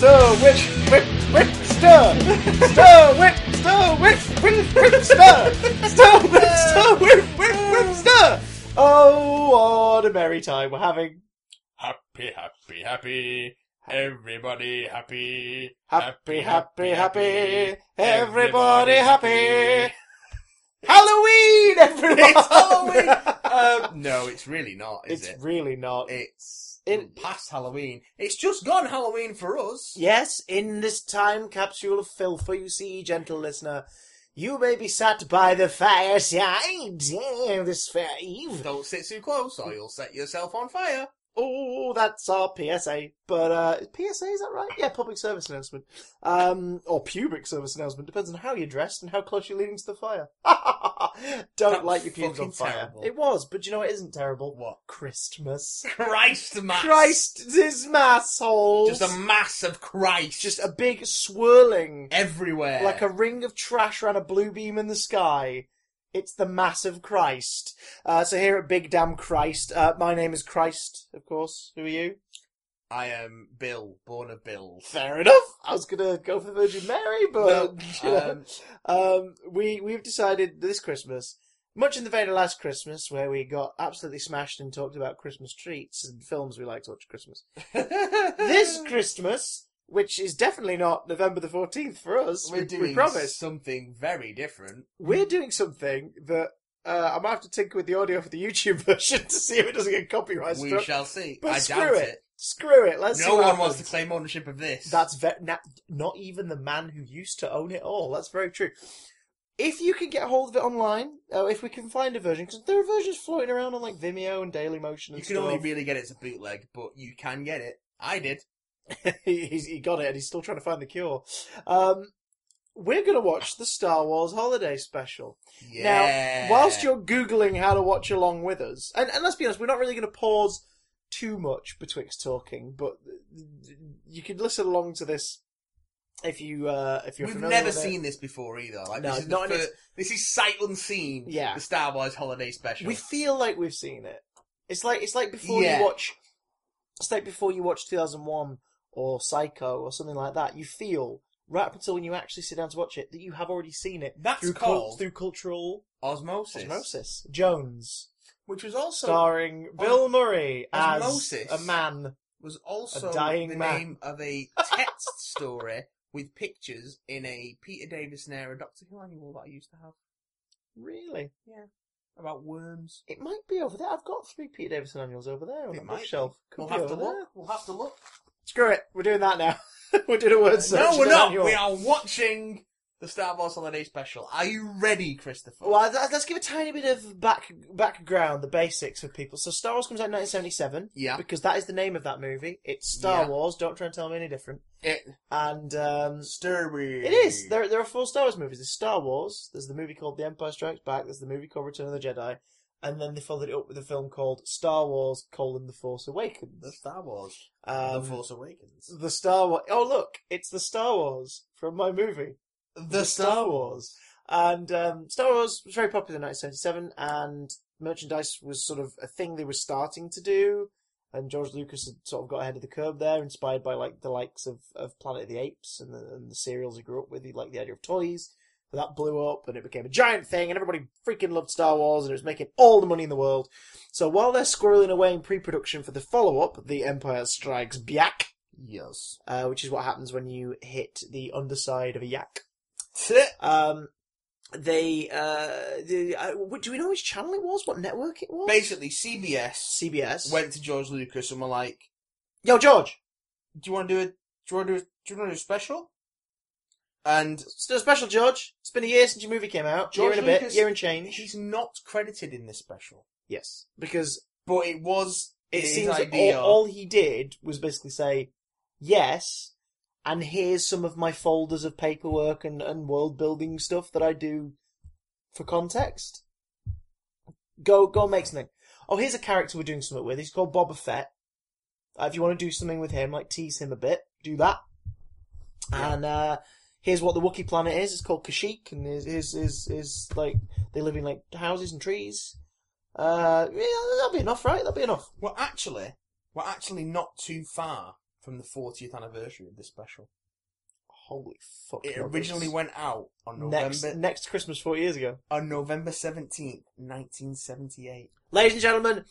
stir, whip, whip, whip, stir, stir, whip, stir, whip, whip, whip, stir, stir, whip, stir, whip, whip, whip, stir. Oh, what a merry time we're having. Happy, happy, happy. Everybody happy. Happy, happy, happy. Everybody happy. Halloween, everyone. It's Halloween. um, no, it's really not, is It's it? really not. It's It- mm. past Halloween. It's just gone Halloween for us. Yes, in this time capsule of filth, for you see, gentle listener, you may be sat by the fireside this fair eve. Don't sit too close or you'll set yourself on fire. Oh, that's our PSA. But, uh, PSA, is that right? Yeah, public service announcement. Um, or pubic service announcement, depends on how you're dressed and how close you're leaning to the fire. Don't That light your pubes on fucking fire. terrible. It was, but you know what isn't terrible? What? Christmas. Christ, mass. Christ, this mass holes. Just a mass of Christ. just a big swirling everywhere. like a ring of trash around a blue beam in the sky. It's the Mass of Christ. Uh, so here at Big Damn Christ, uh, my name is Christ, of course. Who are you? I am Bill, born of Bill. Fair enough. I was gonna go for the Virgin Mary, but um, um, we we've decided this Christmas, much in the vein of last Christmas, where we got absolutely smashed and talked about Christmas treats and films we like to watch at Christmas. This Christmas, which is definitely not November the fourteenth for us, we're we, doing we promise. something very different. we're doing something that uh, I might have to tinker with the audio for the YouTube version to see if it doesn't get copyright we struck. shall see. But I screw doubt it. it. Screw it. Let's see No one wants to claim ownership of this. That's ve- na- not even the man who used to own it all. That's very true. If you can get hold of it online, uh, if we can find a version, because there are versions floating around on like Vimeo and Daily Motion and you can stuff. only really get it as a bootleg, but you can get it. I did. he, he's- he got it, and he's still trying to find the cure. Um, we're gonna watch the Star Wars Holiday Special. Yeah. Now, whilst you're googling how to watch along with us, and, and let's be honest, we're not really going to pause too much betwixt talking, but you could listen along to this if you uh, if you're We've never seen this before either. Like No, this is not the in fir- its- This is sight unseen. Yeah. The Star Wars Holiday Special. We feel like we've seen it. It's like it's like before Yeah. you watch. It's like before you watch 2001 or Psycho or something like that. You feel right up until when you actually sit down to watch it that you have already seen it That's through called through cultural Osmosis. osmosis. Jones, Which was also starring Bill Murray as Osmosis. a man. was also A dying the man. name of a text story with pictures in a Peter Davison era Doctor Who annual that I used to have Really? Yeah. About worms. It might be over there. I've got three Peter Davison annuals over there on It the bookshelf. Could We'll have to over look. We'll have to look. Screw it. We're doing that now. we're doing a word search. no, we're not. We are watching the Star Wars Holiday Special. Are you ready, Christopher? Well, let's give a tiny bit of back background, the basics for people. So, Star Wars comes out in 1977 yeah. because that is the name of that movie. It's Star Yeah. Wars. Don't try and tell me any different. It, And um, Star Wars. it is. There, there are four Star Wars movies. There's Star Wars. There's the movie called The Empire Strikes Back. There's the movie called Return of the Jedi. And then they followed it up with a film called Star Wars: colon, The Force Awakens. The Star Wars. Um, the Force Awakens. The Star Wars. Oh, look, it's the Star Wars from my movie. The, Star Wars. And um, Star Wars was very popular in 1977, and merchandise was sort of a thing they were starting to do. And George Lucas had sort of got ahead of the curve there, inspired by like the likes of, of Planet of the Apes and the, and the serials he grew up with. He liked the idea of toys. That blew up, and it became a giant thing, and everybody freaking loved Star Wars, and it was making all the money in the world. So while they're squirreling away in pre-production for the follow-up, The Empire Strikes Back, Yes. uh, which is what happens when you hit the underside of a yak. Um, they, uh, the, uh, do we know which channel it was? What network it was? Basically, CBS CBS. went to George Lucas and were like, Yo, George, "Do you want to do a? Do you want to do? A, do you want to do a special?" And a special, George. It's been a year since your movie came out. George year and a bit, Lucas- year and change. he's not credited in this special, Yes, because but it was it his seems idea. all, all he did was basically say, yes, and here's some of my folders of paperwork and, and world building stuff that I do for context. Go, go make something. Oh, here's a character we're doing something with. He's called Boba Fett. Uh, if you want to do something with him, like tease him a bit, do that. And, uh, here's what the Wookiee planet is. It's called Kashyyyk, and is is is is like they live in like houses and trees. Uh, yeah, that'll be enough, right? That'll be enough. We're actually, we're actually not too far from the 40th anniversary of this special. Holy fuck! It nuggets. originally went out on November next next Christmas forty years ago. on November 17th, 1978. Ladies and gentlemen,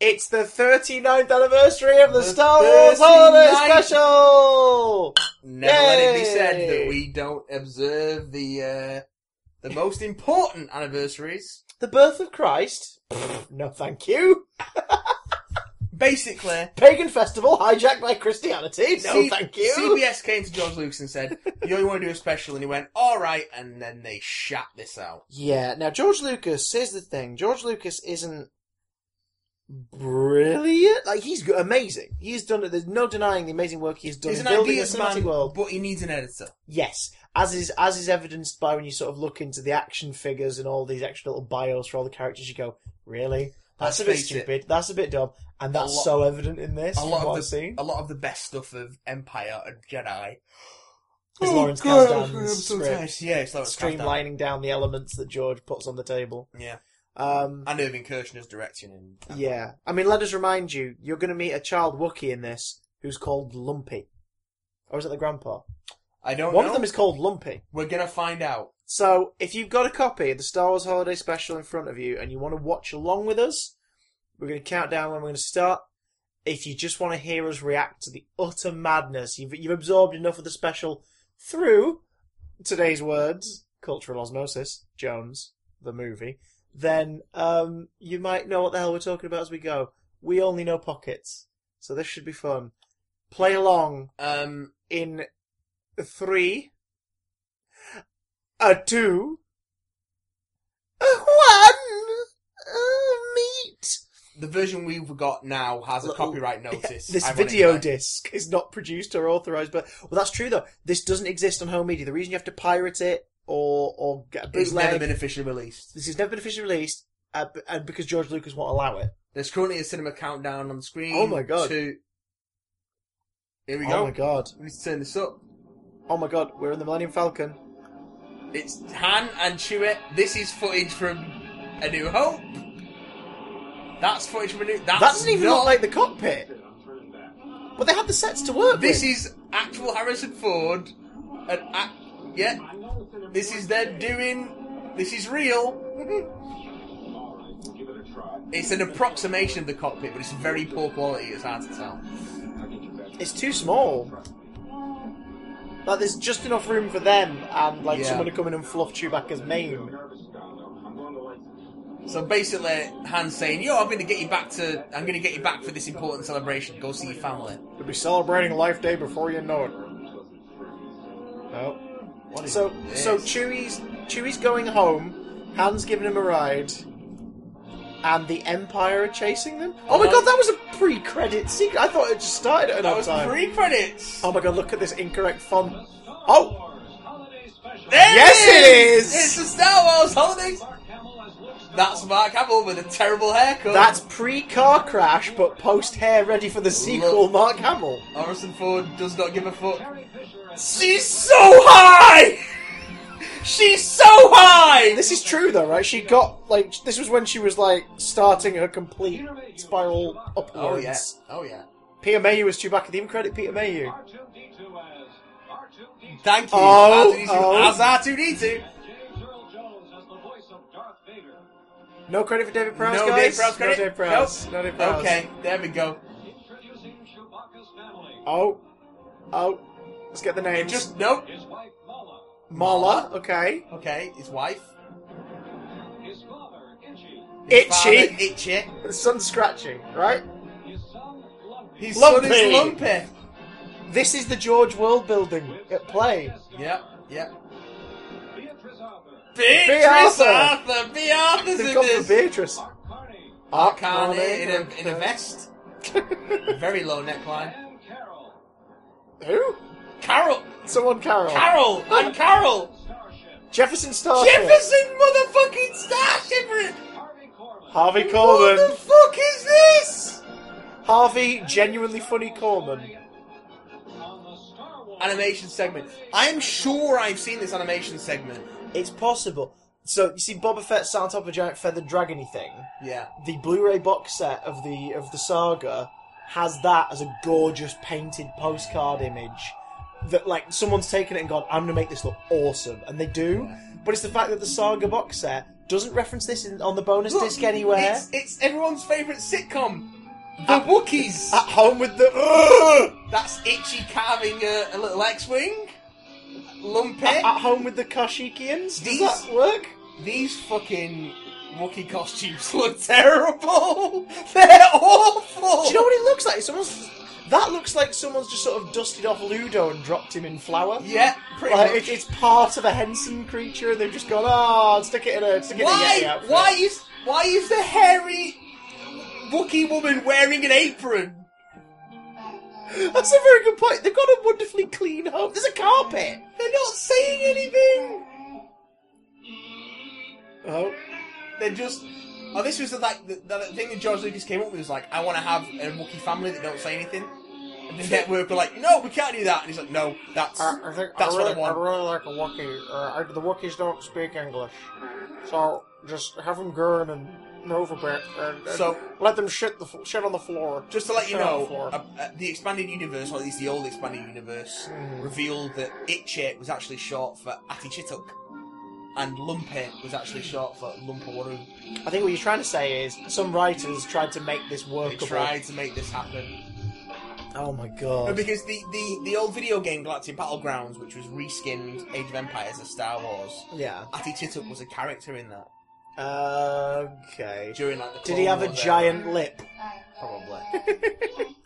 it's the 39th anniversary of the, The Star Wars Holiday Special. Never let it be said that we don't observe the uh, the most important anniversaries. The birth of Christ. No, thank you. Basically, Pagan festival hijacked by Christianity. No, C- thank you. CBS came to George Lucas and said, "You only want to do a special," and he went, "All right," and then they shat this out. Yeah. Now George Lucas. Here's the thing. George Lucas isn't brilliant. Like he's amazing. He's done it. There's no denying the amazing work he's done He's in an building a ideas cinematic man, world. but he needs an editor. Yes, as is as is evidenced by when you sort of look into the action figures and all these extra little bios for all the characters. You go, really? That's Let's a bit face it. stupid. That's a bit dumb, and that's lot- so evident in this. A lot of the seen. a lot of the best stuff of Empire and Jedi. Is Oh, Lawrence God, Kasdan's I'm so script. tired. Yeah, it's Lawrence Kasdan. streamlining down the elements that George puts on the table. Yeah, Um, and Irving Kershner's directing. And yeah, I mean, let us remind you, you're going to meet a child Wookiee in this who's called Lumpy, or is it the grandpa? I don't One know. of them is called Lumpy. We're gonna find out. So, if you've got a copy of the Star Wars Holiday Special in front of you and you want to watch along with us, we're going to count down when we're going to start. If you just want to hear us react to the utter madness, you've, you've absorbed enough of the special through today's words, cultural osmosis, Jones, the movie, then um, you might know what the hell we're talking about as we go. We only know pockets, so this should be fun. Play along Um, in three, a two, a one, a meet. the version we've got now has a copyright notice. This ironically. video disc is not produced or authorized, but well, that's true though. This doesn't exist on home media. The reason you have to pirate it or or get a It's never been officially released. this has never been officially released, uh, b- and because George Lucas won't allow it. There's currently a cinema countdown on the screen. Oh my God. To... Here we go. Oh my god! We need to turn this up. Oh my god! We're in the Millennium Falcon. It's Han and Chewie. This is footage from A New Hope. That's footage from A New. That's That doesn't even not... look like the cockpit. But they had the sets to work This with. is actual Harrison Ford. And ac- yeah, this is them doing. This is real. It's an approximation of the cockpit, but it's very poor quality. It's hard to tell. It's too small. Like, there's just enough room for them and, like, Yeah. someone to come in and fluff Chewbacca's mane. So basically, Han's saying, "Yo, I'm going to get you back to. I'm going to get you back for this important celebration. Go see your family." You'll be celebrating Life Day before you know it. Oh. What is So, this? so Chewie's, Chewie's going home, Han's giving him a ride, and the Empire are chasing them? Oh my Uh-huh. god, that was a pre-credit sequence! I thought it just started at that another was time. pre-credits. Oh my god, look at this incorrect font. Oh! There Yes, it is! It's the Star Wars holidays. That's Mark Hamill with a terrible haircut. That's pre-car crash, but post-hair ready for the sequel. Mark Hamill. Harrison Ford does not give a fuck. She's so high. She's so high. This is true though, right? She got, like, this was when she was, like, starting her complete spiral upwards. Oh yeah. Oh yeah. Peter Mayhew was Chewbacca. They even credit Peter Mayhew. Thank you. Oh, R2D2 oh. As R2D2. No credit for David Prowse, No guys. Dave Prowse credit? No Dave Prowse. No Dave Prowse. Okay, there we go. Oh. Oh. Let's get the names. Just nope. Malla. Okay. Okay, his wife. Itchy. Father, itchy. The sun's scratching, right? His Lumpy. son is lumpy. This is the George world building at play. Yep, yep. Beatrice Arthur. Beatrice Arthur. B. Arthur's They've in gone for this. Beatrice. Mark Carney in a, in a vest. Very low neckline. Who? Carol. Someone Carol. Carol. And Carol. Jefferson Starship. Jefferson motherfucking Starship. Harvey What Korman. the fuck is this? Harvey, genuinely funny Korman. Animation segment. I'm sure I've seen this animation segment. It's possible. So you see, Boba Fett sat on top of a giant feathered dragony thing. Yeah. The Blu-ray box set of the of the saga has that as a gorgeous painted postcard image that like someone's taken it and gone, I'm gonna make this look awesome, and they do. But it's the fact that the Saga box set doesn't reference this in, on the bonus Look, disc anywhere. It's, it's everyone's favourite sitcom. The Wookiees. At home with the That's Itchy carving a, a little X-wing. Lumpy. at home with the Kashyyykians. Does These- that work? These fucking Wookiee costumes look terrible. They're awful. Do you know what it looks like? Someone's that looks like someone's just sort of dusted off Ludo and dropped him in flour. Yeah, pretty Like, much. it, it's part of a Henson creature, and they've just gone, oh, stick it in a stick it in a why? outfit." Why is why is the hairy Wookiee woman wearing an apron? That's a very good point. They've got a wonderfully clean home. There's a carpet. They're not saying anything. Oh, They're just. Oh, this was the, like the, the thing that George Lucas came up with was like, I want to have a Wookiee family that don't say anything. And the network were like, no, we can't do that. And he's like, no, that's I, I think that's I really, what I want. I really like a Wookiee. Uh, the Wookiees don't speak English, so just have them gurn and move a bit, and, and So- let them shit the shit on the floor. Just to let you the know, floor. uh, uh, the expanded universe, or at least the old expanded universe, Mm-hmm. revealed that Itchit was actually short for Attichitcuk, and Lumpe was actually short for Lumpawaru. I think what you're trying to say is some writers tried to make this They workable. tried to make this happen. Oh my No, god. because the, the, the old video game Galactic Battlegrounds, which was reskinned Age of Empires as Star Wars, Yeah. Ati Attichitcuk was a character in that Okay. during like the. Did he Clone have a Wars era. giant lip? Probably.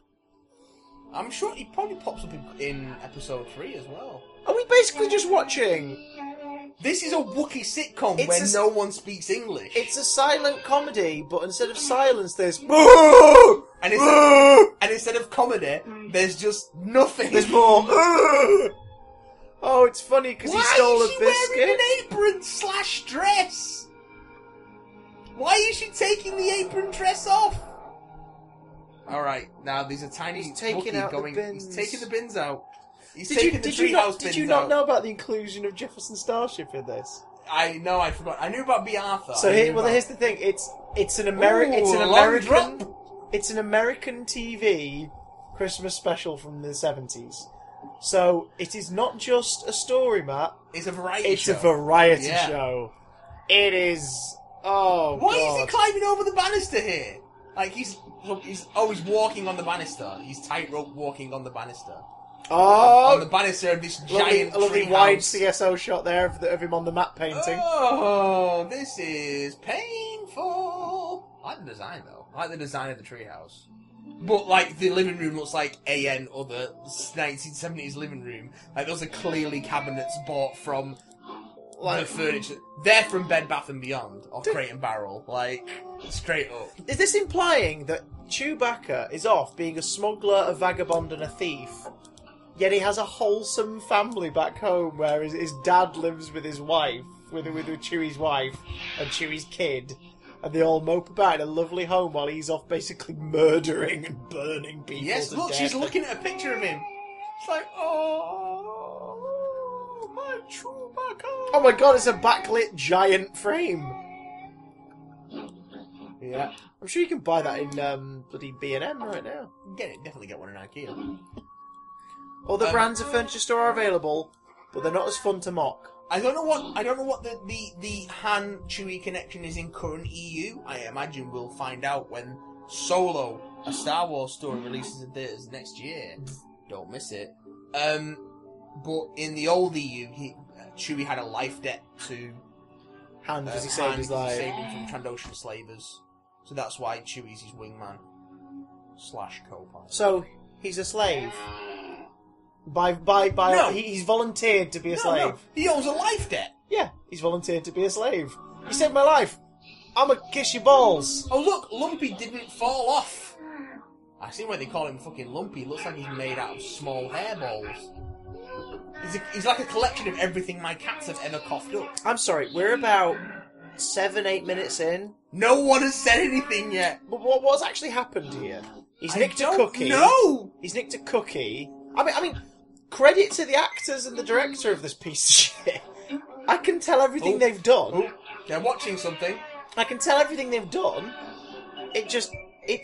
I'm sure he probably pops up in, in episode three as well. Are we basically just watching? This is a Wookiee sitcom It's where a s- no one speaks English. It's a silent comedy, but instead of silence, there's and, instead, and instead of comedy, there's just nothing. there's more. Oh, it's funny because he Why stole is a she wearing biscuit. an apron slash dress? Why is she taking the apron dress off? All right, now there's a tiny He's taking Wookiee out the going. bins. He's taking the bins out. He's Did you, did you not? Did you not out. know about the inclusion of Jefferson Starship in this? I know. I forgot. I knew about B. Arthur. So here, well, about- here's the thing. It's it's an American. It's an American. It's an American TV Christmas special from the seventies. So it is not just a story, Matt. It's a variety It's show. a variety Yeah. show. It is. Oh Why god. is he climbing over the banister here? Like he's he's oh he's walking on the banister. He's tightrope walking on the banister. Oh, on the banister of this lovely, giant a lovely wide house. CSO shot there of, the, of him on the map painting. Oh, this is painful. I like the design though. I like the design of the treehouse. But like the living room looks like AN or the 1970s living room. Like those are clearly cabinets bought from Like- the furniture. They're from Bed Bath and Beyond or Crate and Barrel. Like straight up. Is this implying that Chewbacca is off being a smuggler, a vagabond, and a thief? Yet he has a wholesome family back home where his, his dad lives with his wife, with, with, Chewie's wife and Chewie's kid, and they all mope about in a lovely home while he's off basically murdering and burning people. Yes, to look, death. she's looking at a picture of him. It's like, oh, my Chewbacca. Oh my god, it's a backlit giant frame. Yeah. I'm sure you can buy that in um, bloody B&M right now. Get it, definitely get one in IKEA. Other Um, brands of furniture store are available, but they're not as fun to mock. I don't know what I don't know what the, the, the Han Chewie connection is in current EU. I imagine we'll find out when Solo, a Star Wars story, releases in theaters next year. Don't miss it. Um, but in the old EU, he, Chewie had a life debt to Hand uh, he saved Han his life. saved him from Trandoshan slavers. So that's why Chewie's his wingman slash co-pilot. So he's a slave. By by by, No. he, he's volunteered to be a No, slave. no, he owes a life debt. Yeah, he's volunteered to be a slave. You saved my life. I'ma kiss your balls. Oh look, Lumpy didn't fall off. I see why they call him fucking Lumpy. Looks like he's made out of small hairballs. He's, a, he's like a collection of everything my cats have ever coughed up. I'm sorry, we're about seven, eight minutes in. No one has said anything yet. But what what's actually happened here? He's I nicked a don't cookie. know. He's nicked a cookie. I mean, I mean, credit to the actors and the director of this piece of shit. I can tell everything Oh. they've done. Oh, they're watching something. I can tell everything they've done. It just it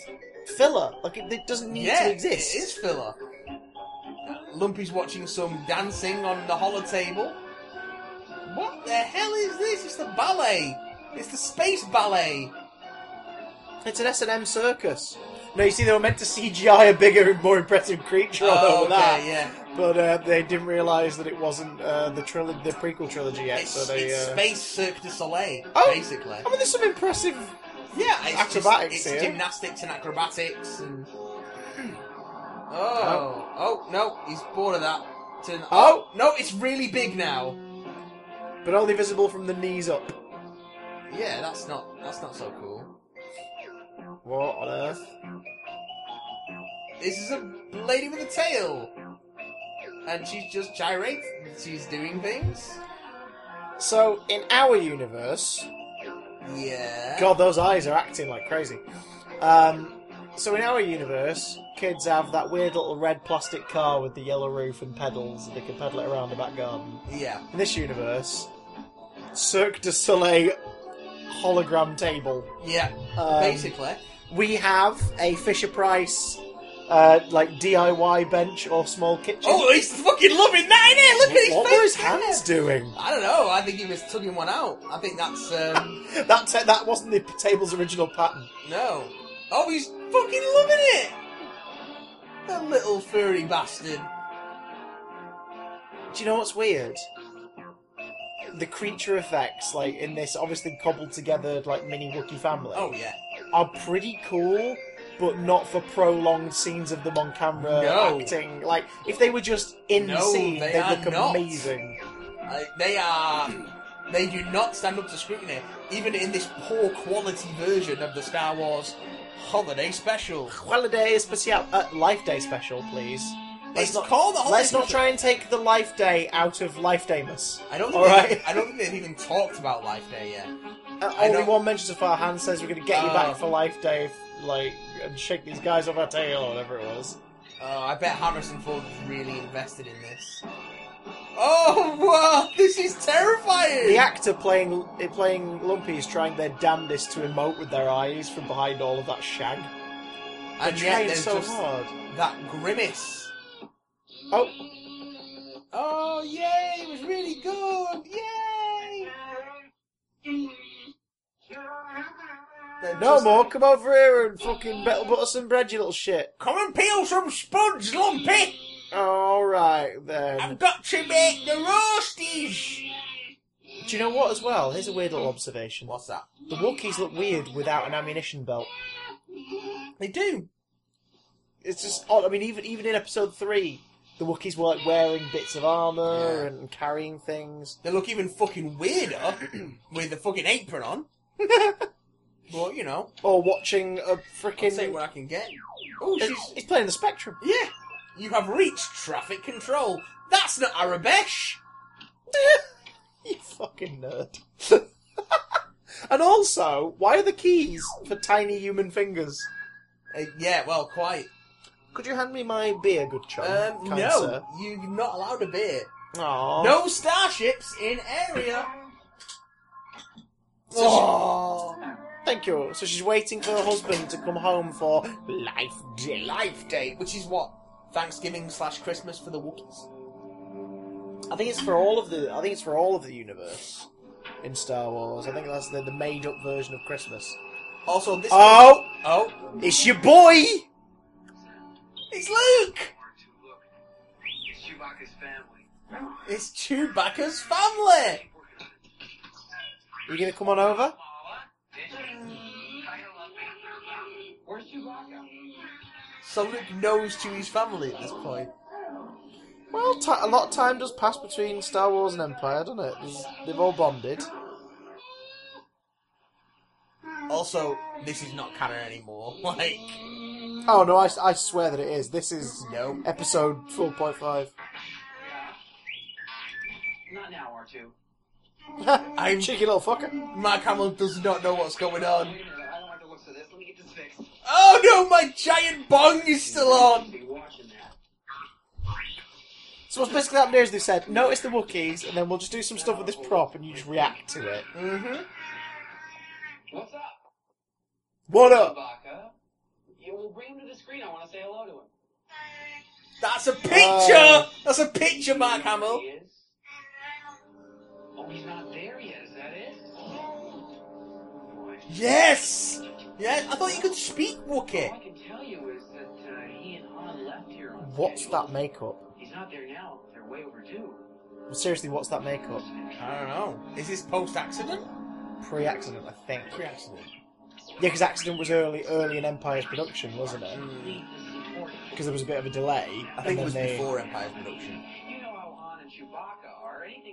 filler. Like it, it doesn't need yeah, to exist. it is filler. Lumpy's watching some dancing on the hollow table. What the hell is this? It's the ballet. It's the space ballet. It's an S and M circus. No, you see, they were meant to CGI a bigger and more impressive creature Oh, okay, that, yeah. but uh, they didn't realise that it wasn't uh, the trilo- the prequel trilogy yet. It's, so they. it's uh... Space Cirque du Soleil, Oh, basically. I mean, there's some impressive. Yeah, it's acrobatics just, it's here. gymnastics and acrobatics and. Oh, oh no, he's bored of that. Turn- Oh! no, it's really big now. But only visible from the knees up. Yeah, that's not that's not so cool. What on earth? This is a lady with a tail, and she's just gyrating. She's doing things. So, in our universe, Yeah. God, those eyes are acting like crazy. Um, so in our universe, kids have that weird little red plastic car with the yellow roof and pedals, and they can pedal it around the back garden. Yeah. In this universe, Cirque du Soleil hologram table. Yeah. Um, Basically. We have a Fisher Price, uh, like DIY bench or small kitchen. Oh, he's fucking loving that, isn't it? Look at his what face. were his hands doing? I don't know. I think he was tugging one out. I think that's um, That ta- that wasn't the table's original pattern. no. Oh, he's fucking loving it. The little furry bastard. Do you know what's weird? The creature effects, like in this obviously cobbled together like mini Wookiee family, Oh yeah. Are pretty cool, but not for prolonged scenes of them on camera No. acting. Like if they were just in No, scene, they they look not. amazing. Uh, they are. They do not stand up to scrutiny, even in this poor quality version of the Star Wars Holiday Special. Holiday special, uh, Life Day special, please. Let's It's not, called the Holiday let's not try and take the Life Day out of Life Daymas. I don't. Think All right. I don't think they've even talked about Life Day yet. Uh, only one mention so our Han says we're going to get you Oh. back for Life Dave. like and shake these guys off our tail or whatever it was. Uh, I bet Harrison Ford was really invested in this. Oh wow! This is terrifying. The actor playing playing Lumpy is trying their damnedest to emote with their eyes from behind all of that shag. They're and yet trying there's so just hard. that grimace. Oh, Oh yay! It was really good. Yay! They're no just- more! Come over here and fucking better butter some bread, you little shit. Come and peel some spuds, Lumpy. All right then. I've got to make the roasties. Do you know what? As well, here's a weird little observation. What's that? The Wookiees look weird without an ammunition belt. They do. It's just odd. I mean, even even in episode three, the Wookiees were like wearing bits of armor Yeah. and carrying things. They look even fucking weirder with the fucking apron on. But you know, Or watching a freaking. freaking. what I can get. Oh, He's, she's he's playing the Spectrum. yeah. You have reached traffic control. That's not Arabesh. you fucking nerd. and also, why are the keys for tiny human fingers? Uh, yeah, well, quite. Could you hand me my beer, good chum? Um, kind no, sir? you're not allowed a beer. Aww. No starships in area. So she- Oh, Thank you. So she's waiting for her husband to come home for Life Day. life date, which is what Thanksgiving slash Christmas for the Wookiees. I think it's for all of the. I think it's for all of the universe in Star Wars. I think that's the, the made-up version of Christmas. Also, this. Oh, oh, it's your boy. it's Luke. It's Chewbacca's family. It's Chewbacca's family. Are you gonna come on over? Where's Chewbacca? So Luke knows Chewie's family at this point. Well, ti a lot of time does pass between Star Wars and Empire, doesn't it? There's- They've all bonded. Also, this is not canon anymore. Like, Oh no, I, I swear that it is. This is no. episode four point five. Not now, R2. I'm- cheeky little fucker. Mark Hamill does not know what's going on. Wait a minute, I don't like the looks of this. Let me get this fixed. Oh no, my giant bong is still on. Be watching that. So what's basically happened here is they said, notice the Wookiees, and then we'll just do some stuff with this prop, and you just react to it. Mm-hmm. What's up? What up? Chewbacca? Yeah, we'll bring him to the screen. I want to say hello to him. That's a picture. Oh. That's a picture, Mark Hamill. He is. Oh, he's not there yet. Is that it? Yes. Yes. I thought you could speak All I can tell you is that uh, he and Han left here on What's schedule. that makeup? He's not there now. They're way overdue. Well, seriously, what's that makeup? I don't know. Is this post accident? Pre-accident, I think. Pre accident. Yeah, because accident was early, early in Empire's production, wasn't it? Please, this is important. Because there was a bit of a delay. I think it was they- before Empire's production. You know how Han and Chewbacca are. Anything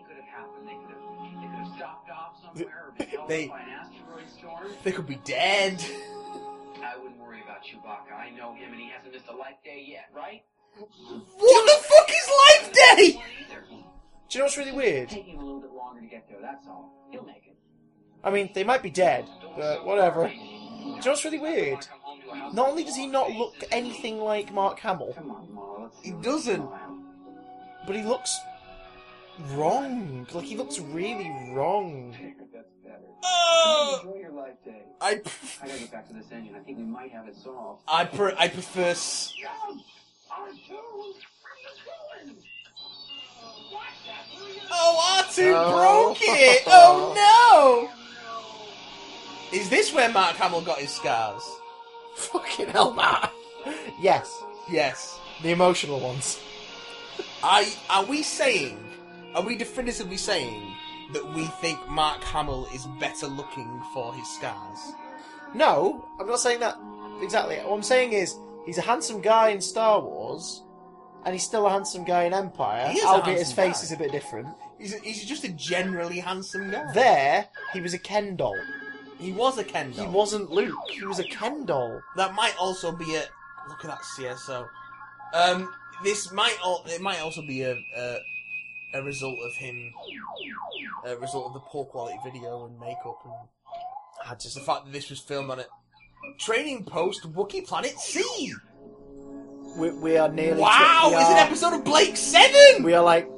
could have happened. They could have, they could have stopped off somewhere or been held They- up by an asteroid storm. They could be dead. I wouldn't worry about Chewbacca. I know him, and he hasn't missed a life day yet, right? What the fuck is Life Day? Do you know what's really weird? Taking a little bit longer to get there. That's all. He'll make it. I mean, they might be dead, but whatever. Do you know what's really weird? Come home to a house Not only does he not look anything like Mark Hamill, Come on, Ma. Let's see He doesn't. but he looks wrong. Like, he looks really wrong. Oh, Enjoy your life day. I, I gotta get back to this engine. I think we might have it solved. I, pre- I prefer. s- Yo! R2! What are you doing? Watch that! Where are you Oh, R2 Oh. broke it! Oh no! Is this where Mark Hamill got his scars? Fucking hell, Matt. Yes, Yes. the emotional ones. I, are we saying, are we definitively saying that we think Mark Hamill is better looking for his scars? No, I'm not saying that exactly. What I'm saying is, he's a handsome guy in Star Wars, and he's still a handsome guy in Empire, He is a albeit his handsome face guy. is a bit different. He's, a, he's just a generally handsome guy. There, he was a Ken doll. He was a Ken He doll. wasn't Luke, he was a Ken doll. That might also be a look at that CSO. Um, this might al- it might also be a a, a result of him, a result of the poor quality video and makeup and I just just, the fact that this was filmed on a training post Wookiee Planet C. we, we are nearly. Wow, we it's an episode of Blake Seven. We are like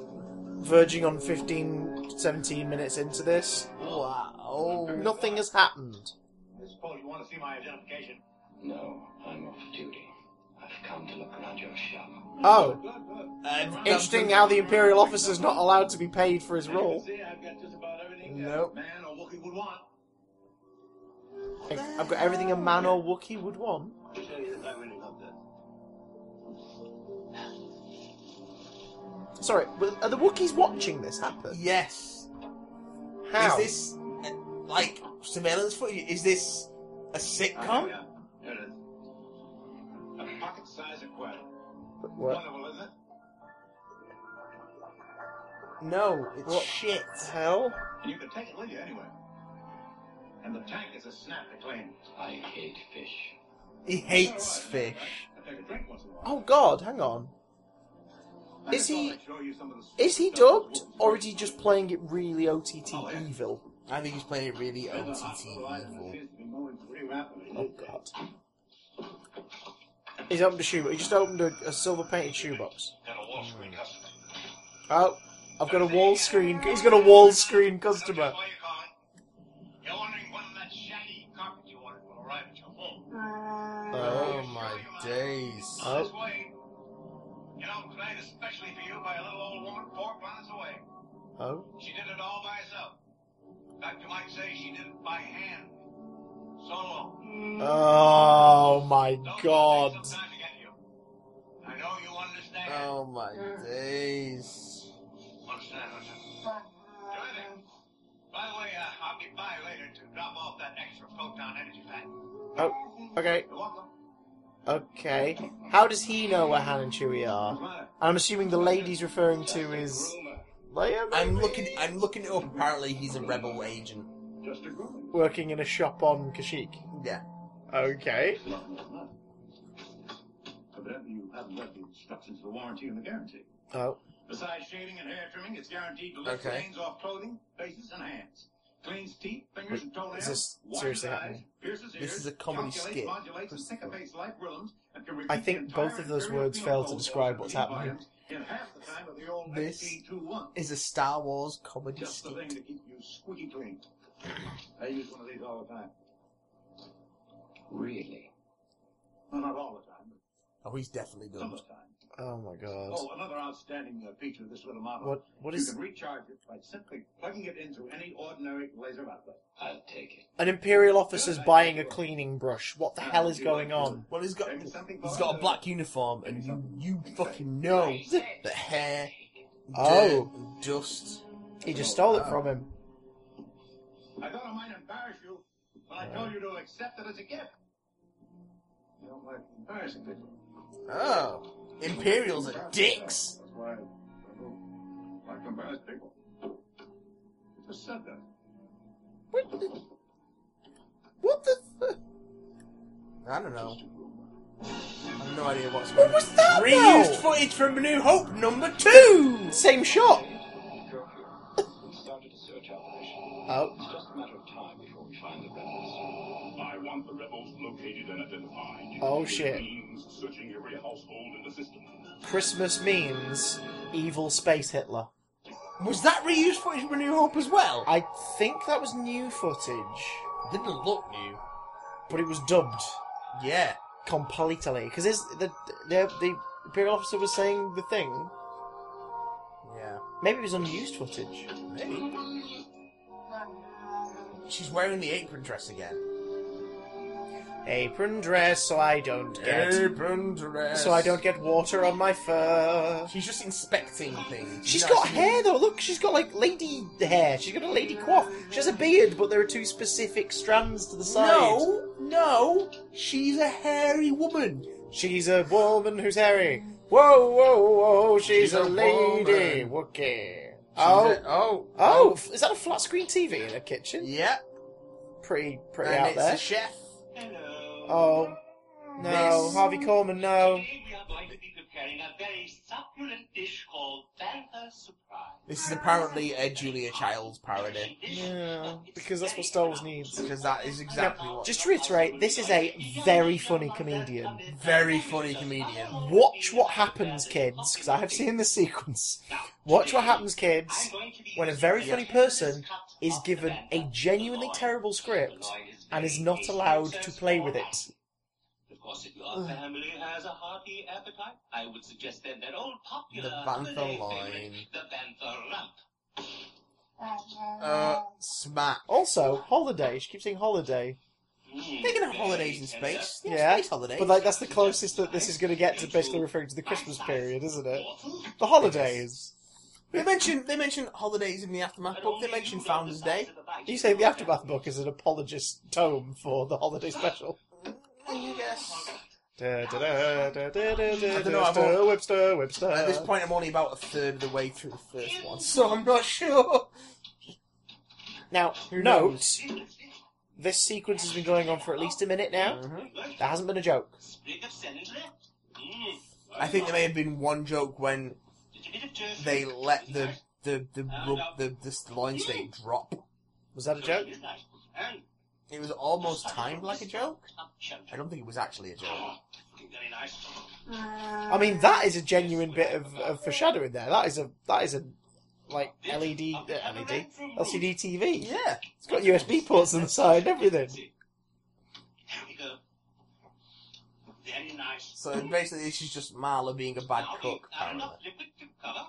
verging on 15, 17 minutes into this. Wow. Nothing has happened. I suppose you want to see my identification. No, I'm off duty. I've come to look around your shop. Oh, Good, good. Uh, interesting how the Imperial officer's not allowed to be paid for his As you can role. I've got everything Nope. a man or Wookiee would want. I've got everything a man or Wookiee would want. I'll tell you this, I really love this. Sorry, are the Wookiees watching this happen? Yes. How? Is this uh, like surveillance footage? Is this a sitcom? A pocket-sized aquarium. What? Wonderful, isn't it? No, it's What? shit. hell? And you can take it with you anywhere. And the tank is a snap to clean. I hate fish. He hates fish. I drink once in a while. Oh God, hang on. I is he- thought I'd show you some of the Is he stuff that dubbed, or is he just playing it really OTT Oh, yeah. evil? I think he's playing it really OTT evil. appears to be moving pretty rapidly. Oh God. He's opened a shoe. He just opened a, a silver painted shoebox. Got mm. a wall screen customer. Oh, I've got a wall screen. He's got a wall screen customer. Why you calling? You're wondering when that shaggy carpet you ordered will arrive at your home. Oh my days. Oh. This. You know, made especially for you by a little old woman four planets away. Oh, She did it all by herself. In fact, you might say she did it by hand. Solo. oh my Those God. things sometimes get you. I know you understand. Oh my days. Understand, understand. Terrific. By the way, uh, I'll be by later to drop off that extra photon energy pack. Oh, okay, You're welcome. okay. How does he know where Han and Chewie are? What's? I'm assuming the lady's referring to is Leia. I'm looking. I'm looking it up. Apparently, he's a rebel agent. Just a grooming. working in a shop on Kashyyyk. Yeah. Okay. Evidently, you haven't read the instructions for the warranty and the guarantee. Oh, Besides shaving and hair trimming, it's guaranteed to lift Okay. stains off clothing, faces, and hands. Cleans teeth, fingers, and toenails. Is this widens seriously eyes, happening? pierces This ears, is a comedy skit. modulates, and syncopates life rhythms, and can repeat I think both of those words fail to describe what's happening. In half the time of the old This Is a Star Wars comedy Just the thing skit. To keep you squeaky clean. I use one of these all the time. Really? Well, not all the time, but Oh, he's definitely some done. of the time. Oh my god. Oh, another outstanding uh, feature of this little model. What? What you is can recharge it by simply plugging it into any ordinary laser outlet. I'll take it. an imperial officer's buying a cleaning brush? What the hell is going on? Well, he's got Maybe something he's for got a us. black uniform, and you you fucking know that hair, Oh. dirt, and dust. He just stole it from him. I thought I might embarrass you when I told you to accept it as a gift. You don't like embarrassing people. Oh, Imperials are dicks. That's why I don't like to embarrass people. Just said that. What the? What the? Th- I don't know. I have no idea what's going on. What was that? Reused though? footage from A New Hope number two. Same shot. We started a search operation. Oh. It's just a matter of time before we find the rebels. I want the rebels located and identified. Oh, shit. means searching every household in the system. Christmas means evil space Hitler. Was that reused footage from A New Hope as well? I think that was new footage, didn't look new. but it was dubbed Yeah. completely because the the the imperial officer was saying the thing. Yeah. Maybe it was unused footage. Maybe. She's wearing the apron dress again. Apron dress, so I don't get Apron dress. so I don't get water on my fur. She's just inspecting things. She's know, got hair though. Look, she's got like lady hair. She's got a lady coif. She has a beard, but there are two specific strands to the side. No, no. She's a hairy woman. She's a woman who's hairy. Whoa, whoa, whoa! She's, She's a, a lady. woman. Wookiee. She's Oh, a- oh, oh, oh! f- Is that a flat screen TV in a kitchen? Yeah. Pretty, pretty and out it's there. a chef. Hello. Oh, no, Miss- Harvey Korman, no. Today we are going to be preparing a very succulent dish called Bantha Surprise. This is apparently a Julia Childs parody. Yeah, because that's what Star Wars needs. Because that is exactly what. Just to reiterate, this is a very funny comedian. very funny comedian. Watch what happens, kids, because I have seen this sequence. Watch what happens, kids, when a very funny person is given a genuinely terrible script and is not allowed to play with it. Of course, if your family has a hearty appetite, I would suggest then that old popular The Bantha holiday line. the Bantha Rump. Uh, smack. Also, holiday. She keeps saying holiday. Mm, They can have holidays in tender. space. Yeah, space holidays. But like that's the closest that this is going to get to basically referring to the Christmas period, isn't it? The holidays. They mention they mention holidays in the aftermath book. They mention Founder's Day. Do you say the Aftermath book is an apologist tome for the holiday special. I guess. Da, da, da, da, da, da, da, I don't know, I've Webster, al- Webster, Webster. At this point, I'm only about a third of the way through the first one, so I'm not sure. Now, Who note, knows? this sequence has been going on for at least a minute now. Mm-hmm. That hasn't been a joke. Sprig of celery. I think there may have been one joke when Little bit of turkey. they let the the the rub, the, the loin steak drop. Was that a joke? It's nice. And It was almost timed like a joke. I don't think it was actually a joke. I mean, that is a genuine bit of, of foreshadowing there. That is a that is a like LED, uh, LED, LCD TV. Yeah. It's got USB ports on the side everything. Here we go. Very nice. So basically, this is just Malla being a bad cook. we add enough Apparently. liquid to cover.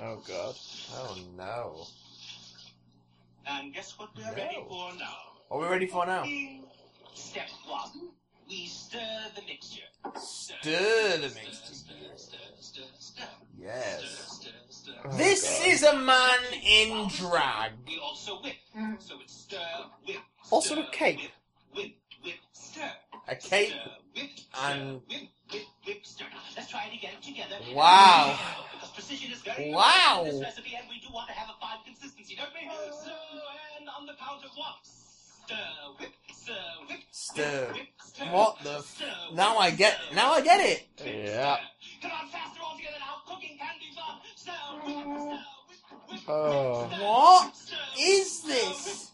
Oh god. Oh no. And guess what we're No. ready for now? Are we ready for now? Step one. We stir the mixture. Stir the mixture. Stir, stir, stir, stir. Yes. Stir, stir, stir. Oh, This God. is a man in drag. We also whip. Mm-hmm. So it's stir, whip. Also stir, a cape. Whip, whip, whip, stir. A cape Stir, whip, and- stir, whip, whip, whip, stir. Let's try it again together. Wow. Because precision is very Wow. important in this recipe, and we do want to have a fine consistency, don't we? So, and on the count of one. Stir, stir, Stir. What the f- Now I get now I get it. Yeah. Come on, faster all together now. Cooking can be. Stir, stir, whip, whip, Oh. stir, What is this?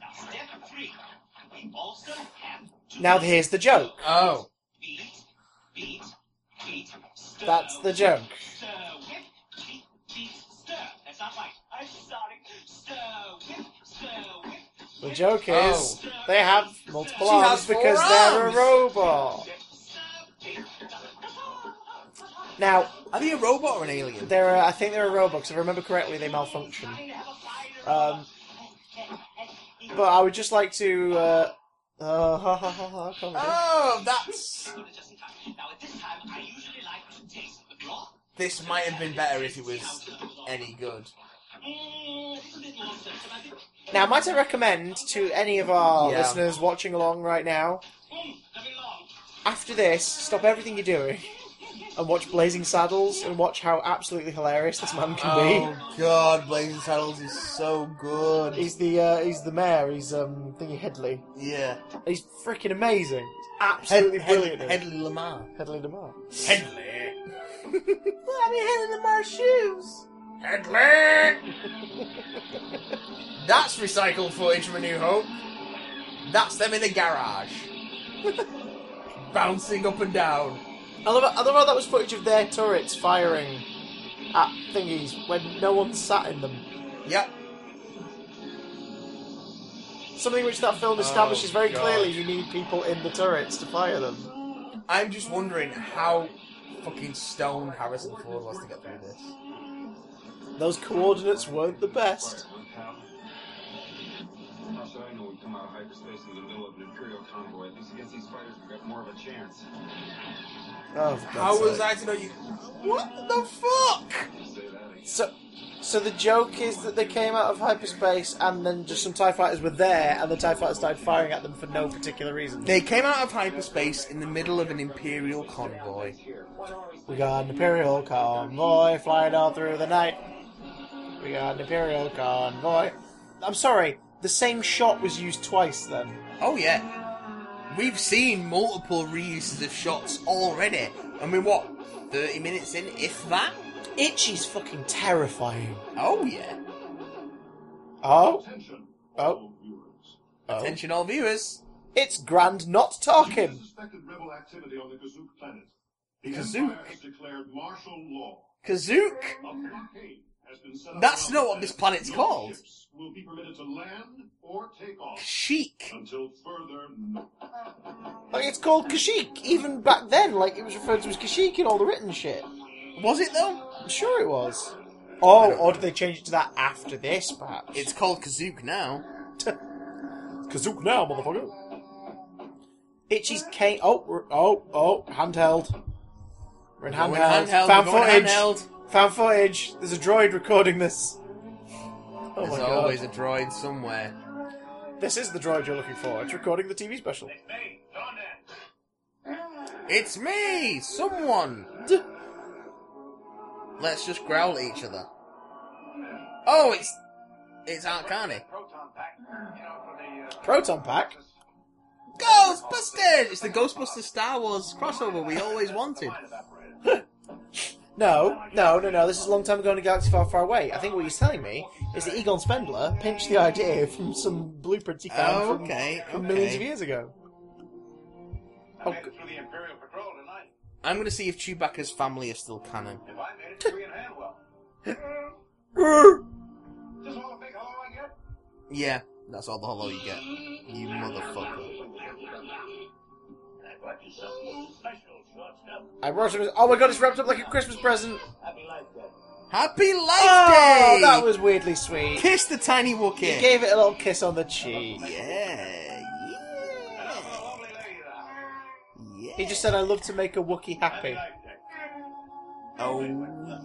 Now. Step three. We also have to Now here's the joke. Oh. beat, beat, beat. Stir, That's the joke. Stir, whip, beat, beat, stir. That's not right. I'm sorry. Stir, whip, stir. The joke Oh. is Stir, They have multiple She arms because they're a robot. Now, Are they a robot or an alien? they're I think they're a robot. 'cause if I remember correctly, they malfunction. Um, but I would just like to. Uh, uh, ha, ha, ha, ha. Oh, that's. This might have been better if it was any good. It's a bit more systematic. Now, might I recommend to any of our Yeah. listeners watching along right now, after this, stop everything you're doing and watch Blazing Saddles and watch how absolutely hilarious this man can be. Oh god, Blazing Saddles is so be. good. He's the uh, he's the mayor. He's um thingy Hedley. Yeah. He's freaking amazing. Absolutely Head, brilliant. it. Hedley Lamarr. Hedley Lamarr. Hedley. Let me Hedley Lamarr's shoes. Hedley. That's recycled footage from A New Hope. That's them in a garage. Bouncing up and down. I love, I love how that was footage of their turrets firing at thingies when no one sat in them. Yep. Something which that film oh, establishes Oh, very God. clearly. You need people in the turrets to fire them. I'm just wondering how fucking stone Harrison Ford was to get through this. Those coordinates weren't the best. I know we come out of hyperspace in the middle of an Imperial convoy? At least against these fighters, we've got more of a chance. Oh, for How was. I to know you? What the fuck? Say that again. So, so the joke is that they came out of hyperspace and then just some TIE fighters were there and the TIE fighters started firing at them for no particular reason. They came out of hyperspace in the middle of an Imperial convoy. We got an Imperial convoy flying all through the night. We got an Imperial convoy. I'm sorry, the same shot was used twice then. Oh yeah. We've seen multiple reuses of shots already. I mean, what? 30 minutes in, if that? Itchy's fucking terrifying. Oh yeah. Oh, Attention, Oh. all viewers. oh. Attention all viewers. It's Grand not talking. Suspected rebel activity on the Kazook planet. The Kazook? Empire has declared martial law. Kazook? A blockade has been set up That's not what this planet's No called. ships will be permitted to land or take off Chic. until further no- Like it's called Kashyyyk. Even back then, like it was referred to as Kashyyyk in all the written shit. Was it though? I'm sure it was. Oh, or did they change it to that after this, perhaps? It's called Kazook now. Kazook now, motherfucker. Itchy's cane. Oh, we're- oh, oh, handheld. We're in Going handheld. handheld, Found we're going footage. handheld. Found footage. There's a droid recording this. Oh There's my god. always a droid somewhere. This is the droid you're looking for. It's recording the TV special. Hey, Don It's me! Someone! Let's just growl at each other. Oh, it's it's Art Carney. Proton pack. You know, for the, uh, Proton pack. Ghostbusters! It's the Ghostbusters Star Wars crossover we always wanted. No, no, no, no. This is a long time ago in a galaxy far, far away. I think what he's telling me is that Egon Spengler pinched the idea from some blueprints he found Oh, from, okay, from millions of years ago. I made it through the Imperial Patrol tonight. I'm gonna see if Chewbacca's family is still canon. If I made it, free and Hanwell. Just all the big hello I get? Yeah, that's all the hello you get. You motherfucker. I brought you something special, shortstop. I brought him. Oh my god, it's wrapped up like a Christmas present. Happy Life Day. Happy Life Oh, Day! that was weirdly sweet. Kiss the tiny He Wookiee. gave it a little kiss on the cheek. Yeah, He just said, "I love to make a Wookiee Happy happy." Life Day. Oh,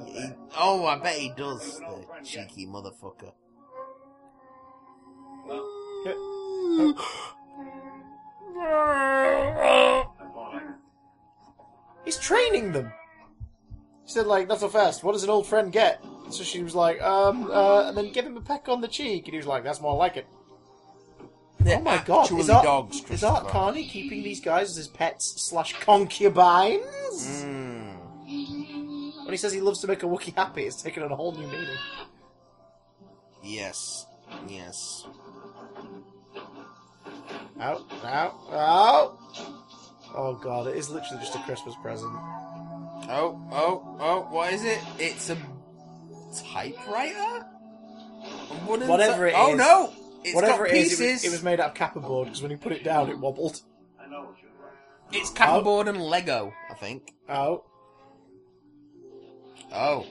he, oh, I bet he does, the cheeky motherfucker. That's more like it. He's training them. He said, "Like not so fast. What does an old friend get?" So she was like, "Um," uh, and then give him a peck on the cheek, and he was like, "That's more like it." They're Oh my god, is Art, dogs, is Art. Carney keeping these guys as his pets slash concubines? Mm. When he says he loves to make a Wookiee happy, it's taken on a whole new meaning. Yes, yes. Out, out, out! Oh god, it is literally just a Christmas present. Oh, oh, oh, what is it? It's a typewriter? Whatever it oh, no! It's Whatever got it is, pieces. it was, it was made out of kappa board because when you put it down, it wobbled. I know what you'd like. It's cardboard and Lego, I think. Oh. Oh.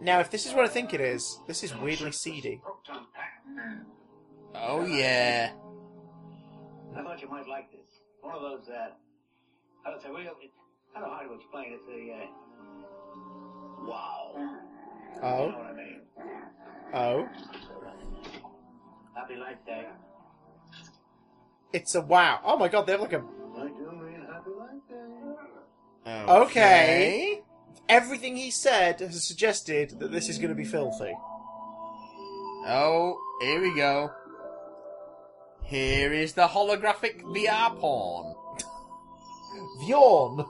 Now, if this is what I think it is, this is weirdly seedy. Oh yeah. I thought you might like this. One of those, uh, how to say, well, it, I don't know how to explain it. It's a, uh, wow. You know Oh. what I mean? Oh. Happy Life Day. It's a wow. Oh my god, they have like a. I do mean Happy Life Day. Okay. Everything he said has suggested that this is going to be filthy. Oh, here we go. Here is the holographic VR porn. Vjorn.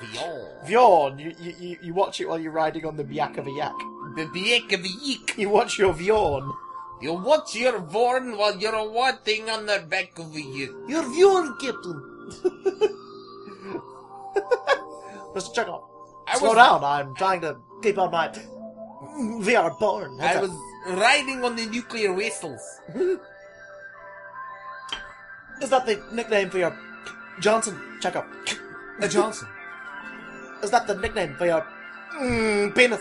VR. Vjorn. You, you, you- you watch it while you're riding on the Biak of a yak. The dick of a yeek. You watch your Vjorn. You watch your porn while you're watching on the back of the yeek. Your Vjorn, Captain. Mr. Chuckle. I Slow was- down. I'm trying to keep on my VR porn. I was riding on the nuclear whistles. Is that the nickname for your Johnson? Check up. A Johnson. Is that the nickname for your mm, penis?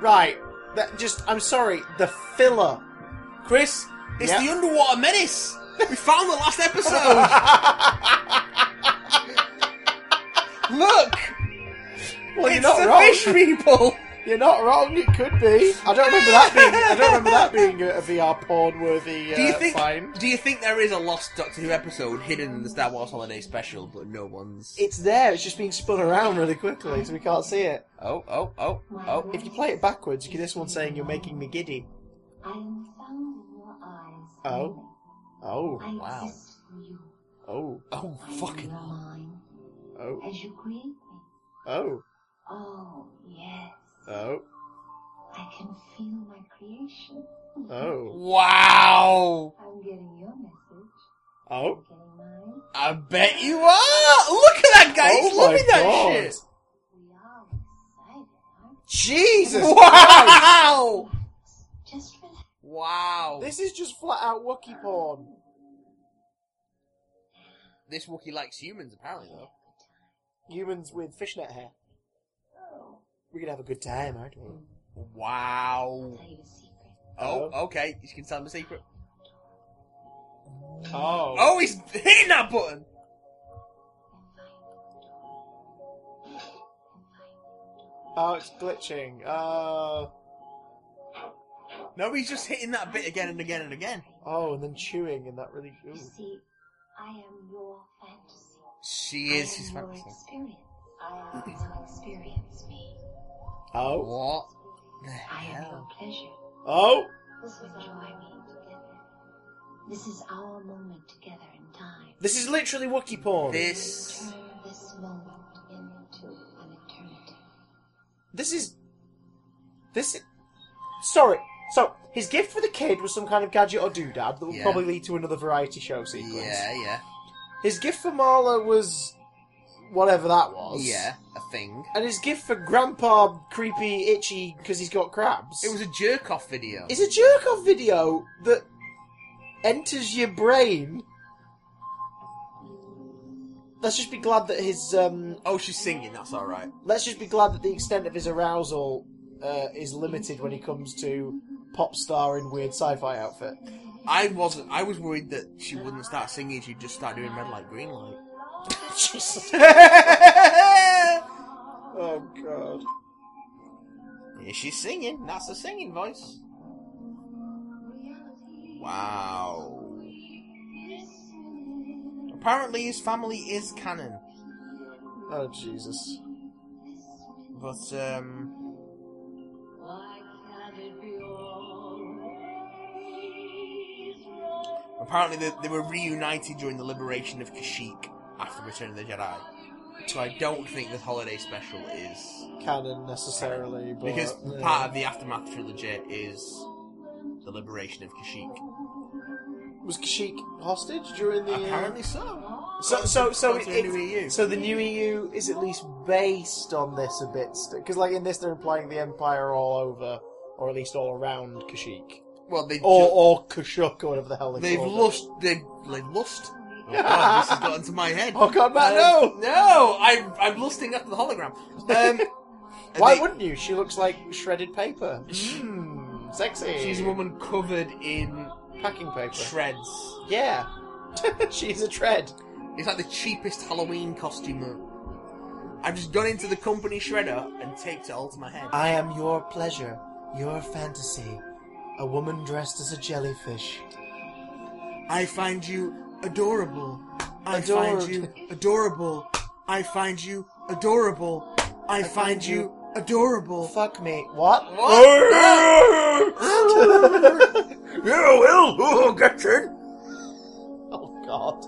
Right. That just. I'm sorry. The filler. Chris, it's Yeah. the underwater menace. We found the last episode. Look, Well, it's not the fish people. You're not wrong. It could be. I don't remember that being. I don't remember that being a, a VR porn worthy. Uh, Do you think? Find. Do you think there is a lost Doctor Who episode hidden in the Star Wars Holiday Special, but no one's? It's there. It's just being spun around really quickly, so we can't see it. Oh, oh, oh, oh! If you play it backwards, you get this one saying "You're making me giddy." I am found in your eyes. Oh. Oh. Wow. exist for you. Oh. Oh, fucking your Oh. as you create me. Oh. Oh, yes. Oh. I can feel my creation. Oh. Wow! I'm getting your message. Oh. I'm getting mine. I bet you are. Look at that guy. He's Oh my loving that shit. We are excited, aren't Jesus. Wow! Just relax. Wow! This is just flat out Wookiee porn. This Wookiee likes humans, apparently, though. Humans with fishnet hair. We're gonna have a good time, aren't we? Wow! Tell you a secret. Oh, okay. You can tell him a secret. Oh. Oh, he's hitting that button. Oh, it's glitching. Uh. No, he's just hitting that bit again and again and again. Oh, and then chewing, and that really. You see, I am your fantasy. She is I his am your fantasy. experience. I am to experience me. Oh. What the I am your pleasure. Oh. This is joy me together. This is our moment together in time. This is literally Wookiee porn. This. Turn this moment into an eternity. This is. This. Is... Sorry. So his gift for the kid was some kind of gadget or doodad that would Yeah. probably lead to another variety show sequence. Yeah, yeah, His gift for Marla was whatever that was. yeah. A thing. And his gift for Grandpa, creepy, itchy, because he's got crabs. It was a jerk off video. It's a jerk off video that enters your brain. Let's just be glad that his um. Oh, she's singing. That's all right. Let's just be glad that the extent of his arousal uh, is limited when he comes to pop star in weird sci-fi outfit. I wasn't. I was worried that she wouldn't start singing. She'd just start doing red light, green light. Jesus. Oh god. she's singing. That's the singing voice. Wow. Apparently, his family is canon, Oh Jesus. but um, apparently they, they were reunited during the liberation of Kashyyyk after Return of the Jedi. So I don't think the holiday special is Canon necessarily, but because yeah. part of the aftermath trilogy is the liberation of Kashyyyk. was Kashyyyk hostage during the. uh, Apparently so. So so so it, the new EU. so the new EU is at least based on this a bit, because like in this they're implying the Empire all over, or at least all around Kashyyyk, Well, they or ju- or Kashuk, or whatever the hell they they've lost. it. They've, they've lust. Oh, God, this has got into my head. Oh God, Matt, Um, no! No, I'm I'm lusting after the hologram. Um, Why they- wouldn't you? She looks like shredded paper. Mmm, sexy. She's a woman covered in packing paper. shreds. Yeah, she's a tread. It's like the cheapest Halloween costume. I've just gone into the company shredder and taped it all to my head. I am your pleasure, your fantasy. A woman dressed as a jellyfish. I find you adorable. I Adored. find you adorable. I find you adorable. I, find you adorable. Fuck me. What? yeah, well, oh, get in. Oh God.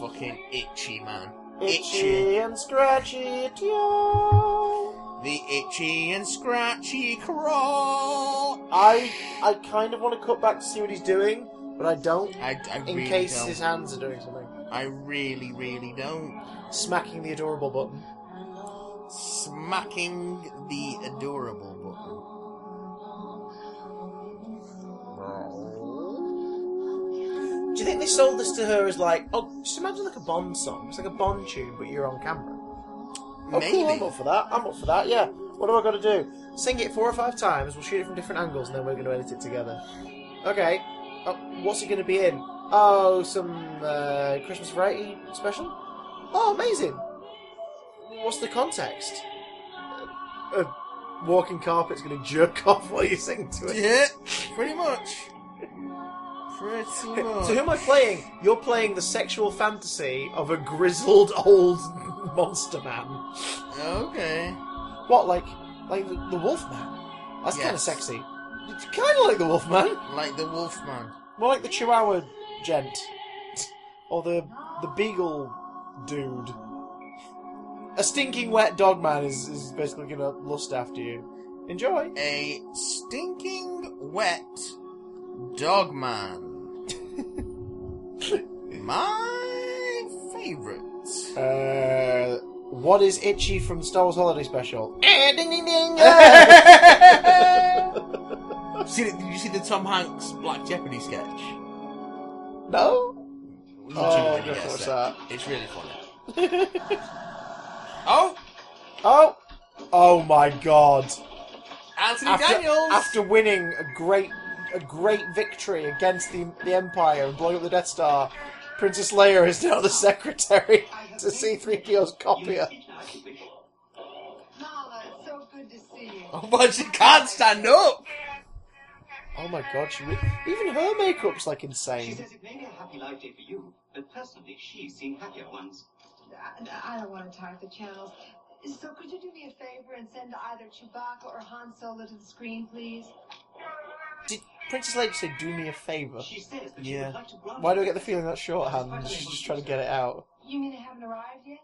Fucking itchy, man. Itchy and scratchy, too. The itchy and scratchy crawl. I I kind of want to cut back to see what he's doing, but I don't. I, I In really case don't. his hands are doing something. I really, really don't. Smacking the adorable button. Smacking the adorable button. Do you think they sold this to her as like, oh, just imagine like a Bond song. It's like a Bond tune, but you're on camera. Oh, Maybe. cool, I'm up for that. I'm up for that, yeah. What do I got to do? Sing it four or five times, we'll shoot it from different angles, and then we're going to edit it together. Okay. Oh, what's it going to be in? Oh, some uh, Christmas variety special? Oh, amazing. What's the context? A, a walking carpet's going to jerk off while you sing to it. Yeah, pretty much. Pretty So who am I playing? You're playing the sexual fantasy of a grizzled old monster man. Okay. What, like, like the, the Wolf Man? That's kind of sexy. It's kind of like the Wolf Man. Like the Wolfman. More like the Chihuahua gent, or the the Beagle dude. A stinking wet dog man is, is basically gonna lust after you. Enjoy. A stinking wet dog man. My favorite. Uh, what is itchy from Star Wars Holiday Special? ding ding ding. see, the- did you see the Tom Hanks Black Jeopardy sketch? no. You Oh, legitimately just get that. It's really funny. oh, Oh. Oh my God. Anthony after, Daniels. after winning a great a great victory against the the Empire and blowing up the Death Star, Princess Leia is now the secretary to C-3PO's copier. Mama, it's so good to see you. Oh, but she can't stand up. Oh my god, she re- even her makeup's like insane. She insane. says it may be a happy life day for you, but personally, she's seen happier ones. I, I don't want to talk the channels. So could you do me a favor and send either Chewbacca or Han Solo to the screen, please? Did Princess Leia say, "Do me a favor"? She says that she Yeah. would like to grant Why do I get the feeling that's shorthand? She's just trying to get it out. You mean they haven't arrived yet?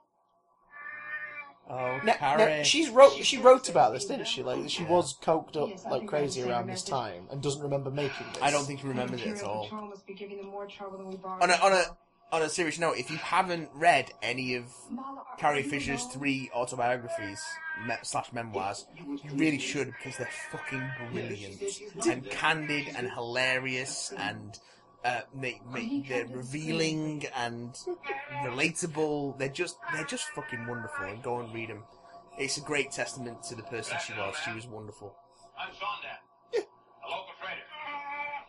Oh, No, Carrie. no, she's wrote. She wrote about this, didn't she? Like she was coked up like crazy around this time and doesn't remember making this. I don't think she remembers it at all. Patrol must be giving them more trouble than we've On a on a on a serious note, if you haven't read any of Mama, Carrie Fisher's alone? three autobiographies me- slash memoirs, you really should because they're fucking brilliant and candid and hilarious and uh, they, they, they're revealing and relatable. They're just they're just fucking wonderful. And go and read them. It's a great testament to the person she was. She was wonderful. I'm Saun Dann, a local trader,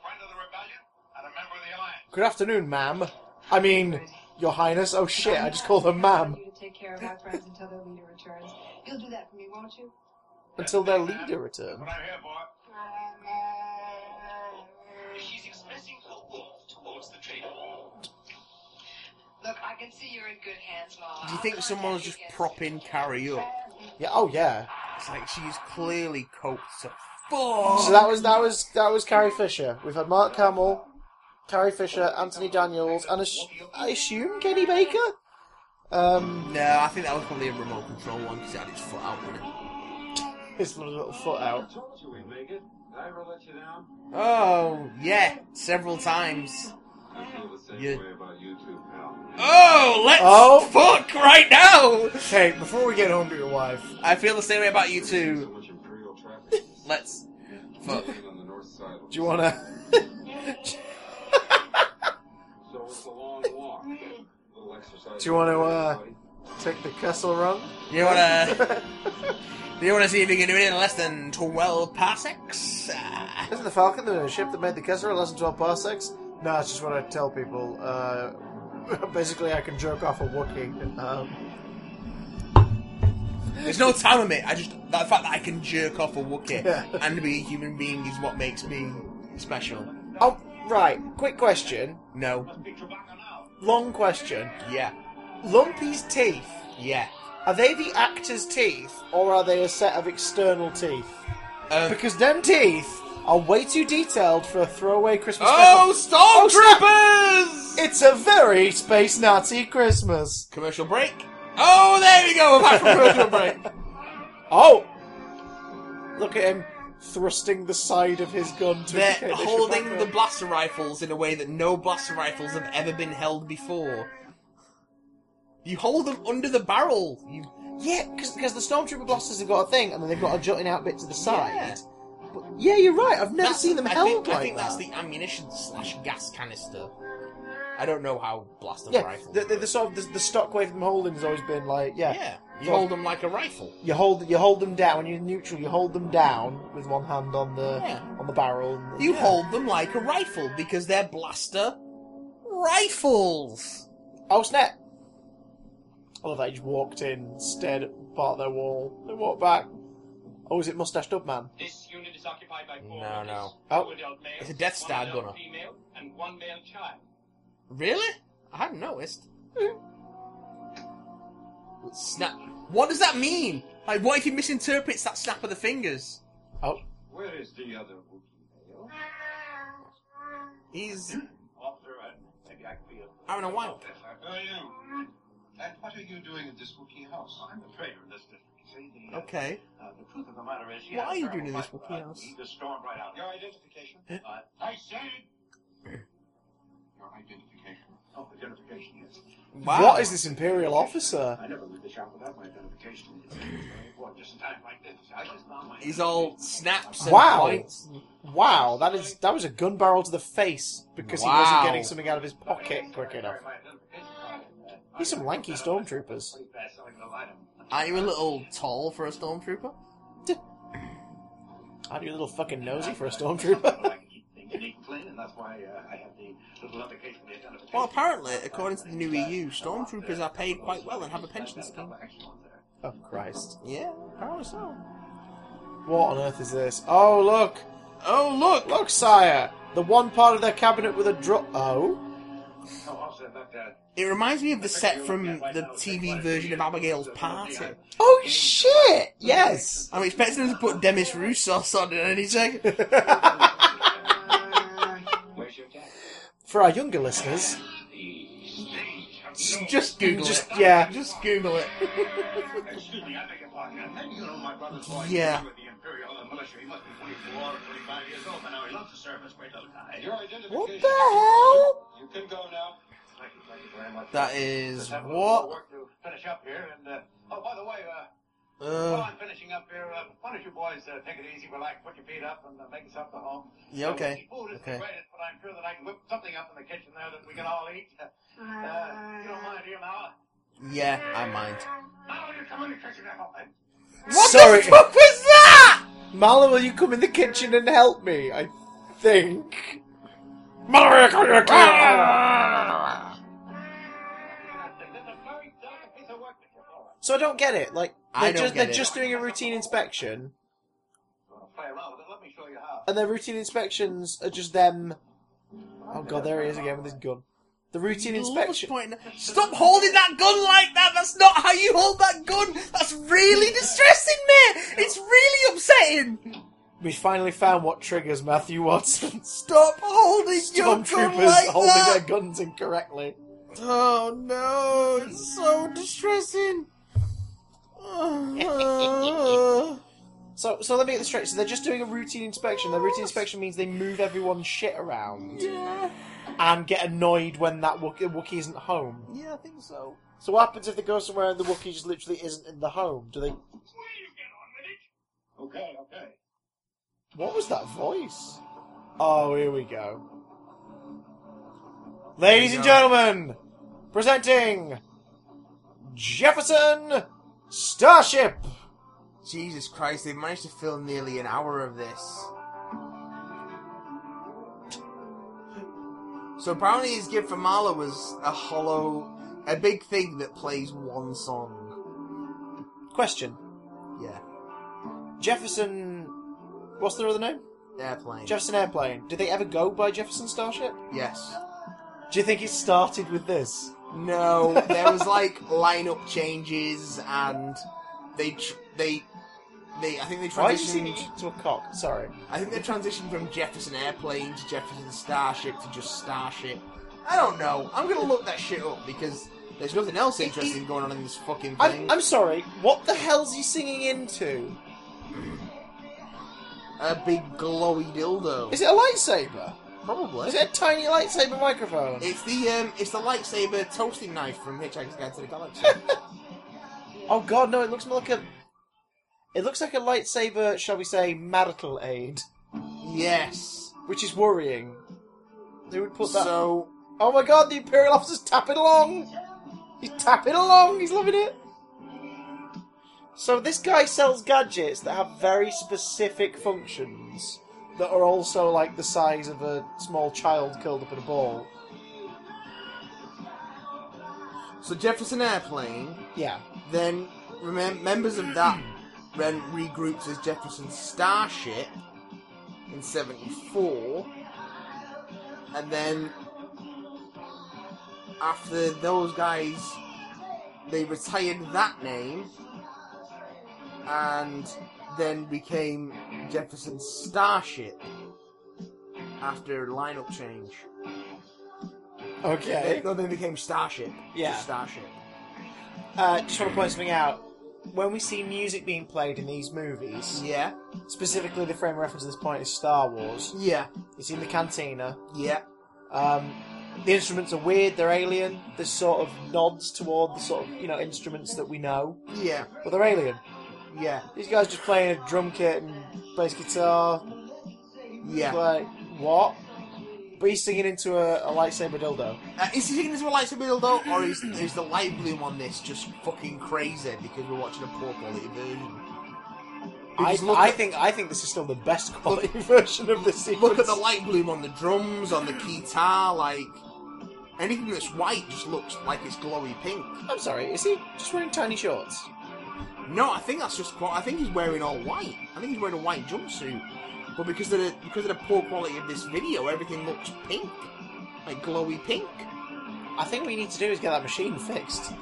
friend of the rebellion, and a member of the Alliance. Good afternoon, ma'am. I mean, Your Highness. Oh shit! I just called her ma'am. you to take care of our friends until their leader returns. You'll do that for me, won't you? Until their leader returns. What I'm here for. Warmth the trader. Look, I can see you're in good hands, Mama. Do you think someone was just propping Carrie up? Yeah. Oh yeah. It's like she's clearly coped to fuck. So that was that was that was Carrie Fisher. We've had Mark Hamill, Carrie Fisher, Anthony Daniels, and ass- I assume Kenny Baker. Um, No, I think that was probably a remote control one because it had its foot out with it. his little foot I out. told you we'd it. Did I ever let you down? Oh, yeah, several times. I feel the same Yeah. way about you. Oh, let's Oh. fuck right now. Hey, before we get home to your wife, I feel the same way about you So two. much imperial traffic. Let's fuck. On the north side. do you wanna? So it's a long walk. Little exercise. Do you wanna, uh, take the Kessel run? You wanna? Do you wanna see if you can do it in less than twelve parsecs? Isn't the Falcon the ship that made the Kessel in less than 12 parsecs? No, it's just what I tell people. Uh, basically, I can jerk off a Wookiee. Um, There's no time limit. I just the fact that I can jerk off a Wookiee Yeah. and be a human being is what makes me special. oh, right. Quick question. No. Be Chewbacca now. Long question. Yeah. Lumpy's teeth. Yeah. Are they the actor's teeth, or are they a set of external teeth? Um, Because them teeth are way too detailed for a throwaway Christmas oh. Stormtroopers! Oh, it's a very space Nazi Christmas. Commercial break. Oh, there we go. We're back from commercial break. Oh! Look at him thrusting the side of his gun to They're should holding the blaster rifles in a way that no blaster rifles have ever been held before. You hold them under the barrel. You Yeah, because the Stormtrooper blasters have got a thing, and then they've got a jutting out bit to the side. Yeah. Yeah, you're right. I've never That's- seen them I held think, like I think that. that's the ammunition slash gas canister. I don't know how blaster yeah, rifles. the, the, the sort of the, the stock way of them holding has always been like, yeah, yeah, you hold them like a rifle. you hold you hold them down when you're neutral. You hold them down with one hand on the Yeah. on the barrel. And, You yeah. hold them like a rifle because they're blaster rifles. Oh snap! I love that he just walked in, stared at part of their wall, then walked back. Oh, is it Mustached Up Man? This unit is occupied by four No, rebels, no. Oh. two adult males, It's a Death Star one adult gunner. female, and one male child. Really? I hadn't noticed. Snap. What does that mean? Like, what if he misinterprets that snap of the fingers? Oh, Where is the other Wookiee male? He's Officer, maybe I can be of having a wank. Yes, sir. Who are you? And what are you doing at this Wookiee house? I'm the trader in this district. You see, the, Okay. uh, the truth of the matter is, What are you doing in this fight, Wookiee uh, house? He just right out. Your identification? Uh, I said. Your identification. oh, identification, yes. Wow. what is this Imperial officer? I never leave the shop without my identification. Just in time like this. I just found my He's all snaps and Wow. points. Wow, that is that was a gun barrel to the face because he wasn't getting something out of his pocket quick enough. My identification card. Uh, He's some lanky stormtroopers. Pretty fast-selling little item. Aren't you a little tall for a stormtrooper? Aren't you a little fucking nosy for a stormtrooper? I can keep things neat and clean, and that's why uh, I have the little indication of the identification. Well, apparently, according to the new EU, stormtroopers are paid quite well and have a pension scheme. oh Christ! Yeah, apparently so. What on earth is this? Oh look, Oh, look! look, sire! The one part of their cabinet with a drop. Oh, It reminds me of the set from the TV version of Abigail's Party. oh shit! Yes. I'm expecting them to put Demis Roussos on it any second. where's your jacket? For our younger listeners, Just Google just it. yeah, Just Google it. Excuse me, I beg your pardon. And you know my brother's boy. Yeah. With the Imperial militia. He must be 24 or 25 years old by now. He loves the service. Great little guy. Your identification. What the hell? You can go now. Thank you, thank you very much. That is Just have a little more what? work to finish up here. And, uh, oh, by the way, uh, while Uh, I'm finishing up here, uh, why don't you boys uh, take it easy, relax, put your feet up, and uh, make yourself at home. yeah, Uh, okay. Food isn't Okay. the greatest, but I'm sure that I can whip something up in the kitchen there that we can all eat. Uh, you don't mind, do you, Malla? Yeah, I mind. Malla, you come in the kitchen and help me. Sorry, What was that? Malla, will you come in the kitchen and help me? I think. There's a very delicate piece of work that you're doing. So I don't get it. Like they're don't just get they're it. just doing a routine inspection, Well, play around with it. Let me show you how. and their routine inspections are just them. Oh god, there he is again with his gun. The routine inspection. Stop holding that gun like that. That's not how you hold that gun. That's really distressing me. It's really upsetting. We finally found what triggers Matthew Watson. Stop holding your gun Stormtroopers like holding that. their guns incorrectly. Oh no, it's so distressing. Uh, So, so let me get this straight. So they're just doing a routine inspection. The routine inspection means they move everyone's shit around Yeah. And get annoyed when that Wookie, Wookiee isn't home. Yeah, I think so. So what happens if they go somewhere and the Wookiee just literally isn't in the home? Do they? Will you get on? Okay, okay. What was that voice? Oh, here we go. Ladies and gentlemen, presenting Jefferson Starship. Jesus Christ, they've managed to film nearly an hour of this. So apparently his gift for Marla was a hollow, a big thing that plays one song. Question: Yeah. Jefferson. What's their other name? Airplane. Jefferson Airplane. Did they ever go by Jefferson Starship? yes. Do you think it started with this? No, there was like lineup changes and they, tr- they, they, I think they Why did you see me to a cock? Sorry. I think they transitioned from Jefferson Airplane to Jefferson Starship to just Starship. I don't know. I'm gonna look that shit up because there's nothing else interesting going on in this fucking thing. I'm, I'm sorry. What the hell's he singing into? A big glowy dildo. Is it a lightsaber? Probably. Is it a tiny lightsaber microphone? It's the um, it's the lightsaber toasting knife from Hitchhiker's Guide to the Galaxy. Oh god, no! It looks more like a. It looks like a lightsaber, shall we say, marital aid, yes. which is worrying. Who would put that? So Oh my god, the Imperial officer's tapping along! He's tapping along, he's loving it! So this guy sells gadgets that have very specific functions that are also like the size of a small child curled up in a ball. so Jefferson Airplane. Yeah. Then remem- members of that then regrouped as Jefferson Starship in '74, and then after those guys, they retired that name and then became Jefferson Starship after lineup change. Okay. No, they became Starship. Yeah. Just Starship. Uh, just want to point something out. When we see music being played in these movies, Yeah. specifically the frame of reference at this point is Star Wars. Yeah. It's in the cantina. Yeah. Um, the instruments are weird, they're alien. There's sort of nods toward the sort of, you know, instruments that we know. Yeah. But they're alien. Yeah. These guys just playing a drum kit and bass guitar. Yeah. Like, what? But he's singing into a, a lightsaber dildo. Uh, is he singing into a lightsaber dildo, or is, is the light bloom on this just fucking crazy because we're watching a poor quality version? I, look at- think I think this is still the best quality version of this sequence. Look at the light bloom on the drums, on the guitar, like anything that's white just looks like it's glowy pink. I'm sorry, is he just wearing tiny shorts? No, I think that's just. I think he's wearing all white. I think he's wearing a white jumpsuit. But because of the because of the poor quality of this video, everything looks pink, like glowy pink. I think what you need to do is get that machine fixed.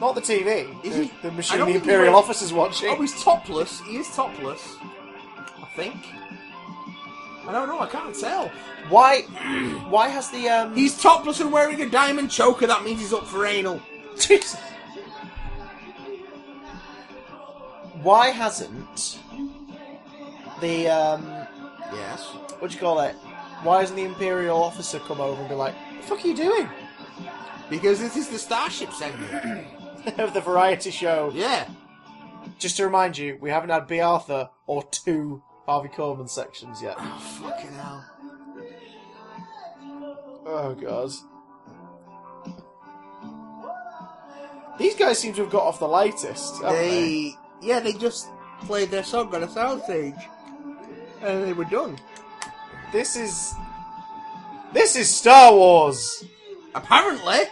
Not the TV. Is the, he- the machine the Imperial wearing- officer's watching. Oh, he's topless. He is topless. I think. I don't know. I can't tell. Why? Why has the um? He's topless and wearing a diamond choker. That means he's up for anal. Jesus. Why hasn't the um? Yes. What do you call it? Why hasn't the Imperial officer come over and be like, "What the fuck are you doing?" Because this is the Starship segment. of the variety show. yeah. Just to remind you, we haven't had Bea Arthur or two Harvey Korman sections yet. Oh, fucking hell. Oh god. These guys seem to have got off the lightest. haven't they? They, yeah, they just played their song on a soundstage, and they were done. This is. This is Star Wars! Apparently,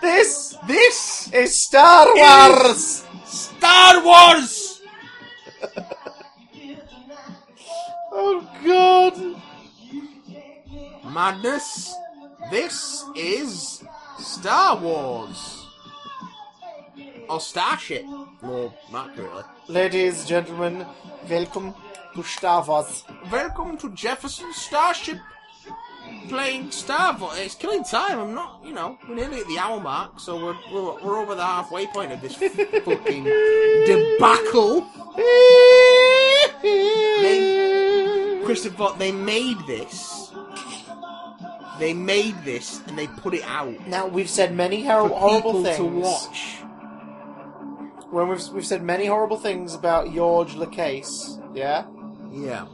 This this is Star Wars! Star Wars. Oh god! Madness. This is Star Wars. Or Starship, more accurately. Ladies, and gentlemen, welcome to Star Wars. Welcome to Jefferson Starship. Playing Star Wars. It's killing time. I'm not, you know, we're nearly at the hour mark, so we're we're, we're over the halfway point of this fucking debacle. Of all, they made this. They made this and they put it out Now we've said many for horrible things. to watch. When we've we've said many horrible things about George Lucas, yeah. Yeah.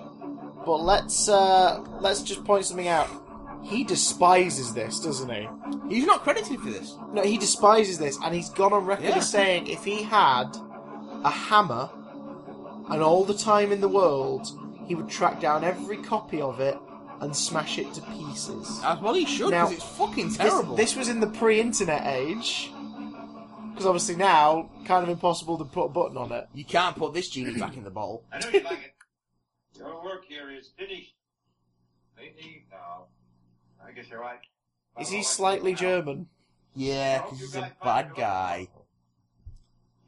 But let's uh, let's just point something out. He despises this, doesn't he? He's not credited for this. No, he despises this, and he's gone on record Yeah. as saying if he had a hammer and all the time in the world, he would track down every copy of it and smash it to pieces. As well, he should Now, because it's fucking This, terrible. this was in the pre-internet age, because obviously now kind of impossible to put a button on it. You can't put this genie back in the bowl. I know you'd like it. Your work here is finished. They need now. I guess you're right. Is he slightly German? Yeah, because he's a bad guy.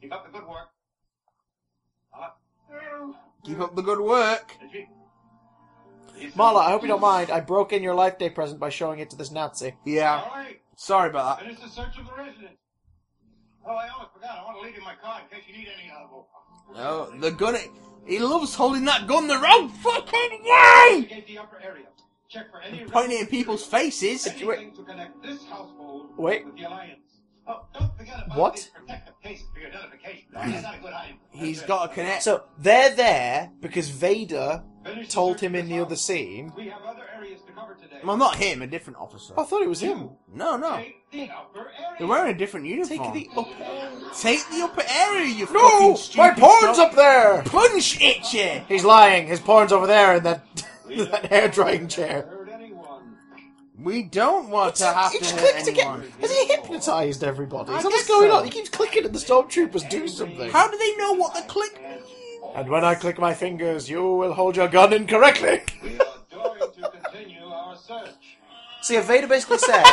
Keep up the good work. Uh, Keep up the good work. did Marla. I hope you don't mind. I broke in your Life Day present by showing it to this Nazi. Yeah. All right. Sorry about that. Finish the search of the residence. Oh, I almost forgot. I want to leave you my car in case you need any help. No, the gun. He loves holding that gun the wrong fucking way. Investigate the upper area. Check for any Pointing in people's faces. anything to connect this household Wait. With the alliance. Oh, don't forget about What? these protective cases for your identification. That's not a good hiding. He's got to connect. So they're there because Vader Finish told him in the other scene. We have other areas to cover today. Well, not him, a different officer. I thought it was him. No, no. Take the upper area. They're wearing a different Take uniform. the upper. Take the upper area, you No, fucking stupid No. my porn's snob. up there. Punch itchy. He's lying. His porn's over there in that that hair drying chair. Hurt anyone. We don't want to have He to just hurt clicks to get. anyone. Has he hypnotized everybody? I Is that what's guess going so. on? He keeps clicking and the stormtroopers do something. How do they know what the click? means? And when I click my fingers, you will hold your gun incorrectly. We are going to continue our search. See, if Vader basically said.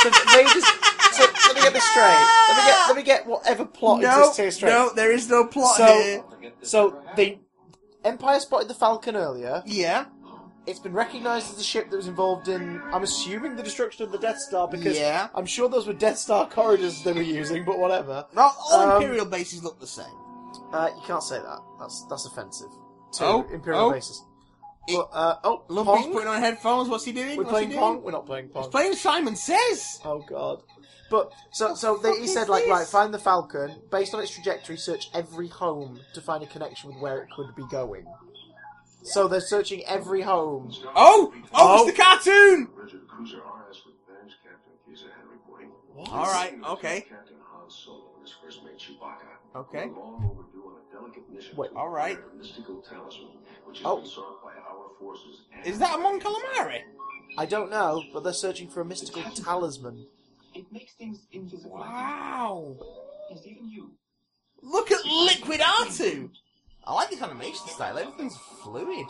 so Vader's. So let me get this straight. Let me get. Let me get whatever plot No, exists here straight. no, there is no plot So- here. So ever the. Empire spotted the Falcon earlier. Yeah, It's been recognised as the ship that was involved in. I'm assuming the destruction of the Death Star because Yeah. I'm sure those were Death Star corridors they were using, but whatever. not all Um, Imperial bases look the same. Uh, you can't say that. That's that's offensive to Oh, Imperial oh. bases. It- But, uh, oh, Lumpy's Pong? putting on headphones. What's he doing? We're What's playing he Pong. We're not playing Pong. He's playing Simon Says. Oh god. But so so they, fuck he is said like this? right, find the Falcon. Based on its trajectory, search every home to find a connection with where it could be going. So they're searching every home. Oh, oh, Oh. it's the cartoon. Richard Cruiser RS with Bench, Captain Kisa had reporting. All right, okay, Captain Han Solo and his first mate Chewbacca. okay. long overdue on a delicate mission Wait, all right. mystical talisman, which has Oh. been sought by our forces. and- Is that a Mon Calamari? I don't know, but they're searching for a mystical talisman. It makes things invisible. Wow. Yes, even you. Look at Liquid R2. I like this animation style. Everything's fluid.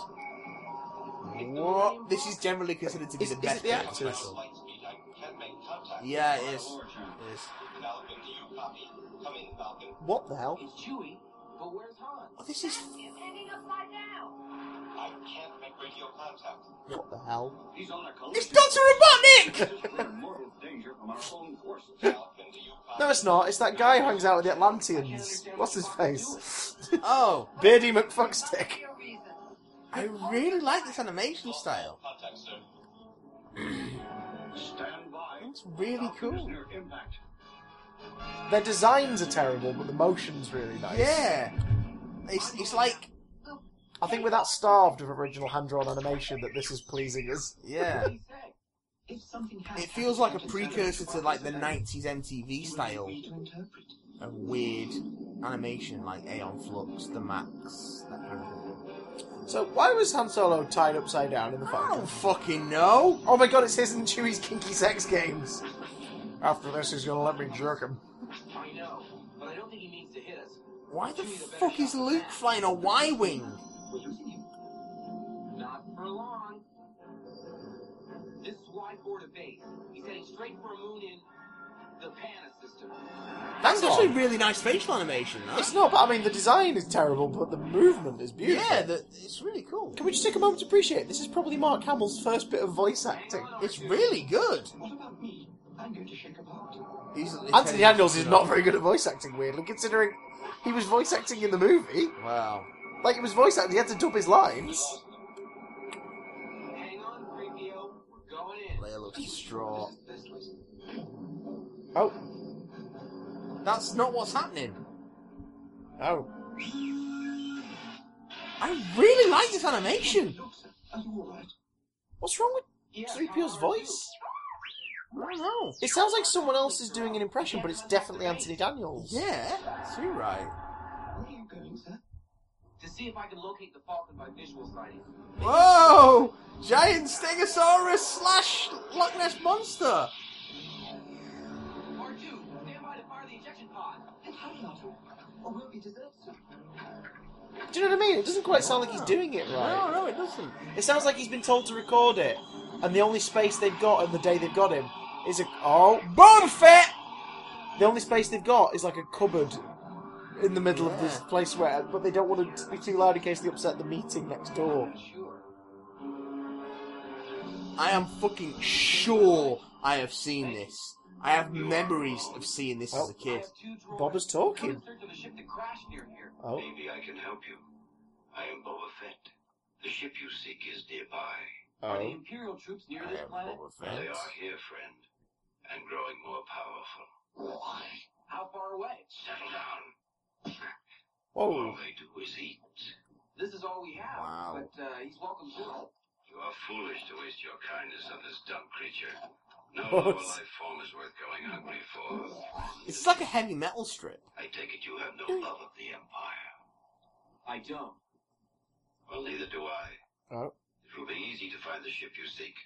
What? This is generally considered to be Is- the is best it the bit actors? special. Light speed, I can't make contact. Yeah, it is. It is. Falcon, do you copy? Come in, Falcon. What the hell? It's but where's Han? Oh, this is. I can't make radio contact. What the hell? He's on a It's Doctor Robotnik. We're in mortal danger from our own forces. Falcon, do you copy? No, it's not. It's that guy who hangs out with the Atlanteans. What's his face? oh, Beardy McFuckstick. Your. I really like this animation style. Contact. Stand by. It's really Falcon is cool. Near impact. Their designs are terrible, but the motion's really nice. Yeah. It's it's like I think we're that starved of original hand-drawn animation that this is pleasing us. yeah. What did he say? If something has It feels like a happened to Captain precursor to like the '90s MTV style need me to interpret. of weird animation, like Aeon Flux, The Maxx, that kind of thing. So why was Han Solo tied upside down in the I Falcon? don't fucking know. Oh my god, it's his and Chewie's kinky sex games. After this, he's gonna let me jerk him. I know, but I don't think he means to hit us. Why the fuck is Luke flying a Y-wing? We're losing him. Not for long. This is Y4 to base. He's heading straight for a moon in the Panna system. That's Hang actually on. really nice facial animation. Huh? It's not, but I mean, the design is terrible, but the movement is beautiful. Yeah, the, it's really cool. Can we just take a moment to appreciate this is probably Mark Hamill's first bit of voice acting. It's really good. What about me? He's, he's Anthony Daniels is not very good at voice acting, weirdly, considering he was voice acting in the movie. Wow. Like, he was voice acting, he had to dub his lines. Leia looks distraught. Oh. That's not what's happening. Oh. I really like this animation. What's wrong with 3PO's voice? I don't know. It sounds like someone else is doing an impression, but it's definitely Anthony Daniels. Yeah, you're right. Where are you going, sir? To see if I can locate the Falcon by visual sighting. Whoa! Giant Stegosaurus slash Loch Ness monster. R2, stand by to fire the ejection pod. And hurry, Otto, or we'll be deserted soon. Do you know what I mean? It doesn't quite sound like he's doing it right. no, no, it doesn't. It sounds like he's been told to record it, and the only space they've got on the day they've got him is a oh. Boba Fett! The only space they've got is like a cupboard in the middle of this place where, but they don't want to be too loud in case they upset the meeting next door. I am fucking sure I have seen this. I have memories of seeing this as a oh. kid. have two droids. Boba's talking. Come in search of the ship near here. Oh, Maybe I can help you. I am Boba Fett. The ship you seek is nearby. Oh. Are the oh. Imperial troops near I this am planet? Boba They Fett. are here, friend, and growing more powerful. Why? How far away? Settle down. Whoa. All they do is eat. This is all we have. Wow. But uh, he's welcome to. You are foolish to waste your kindness on this dumb creature. No What? lower life form is worth going hungry for. It's like a heavy metal strip. I take it you have no love of the Empire. I don't. Well, neither do I. Oh. It will be easy to find the ship you seek.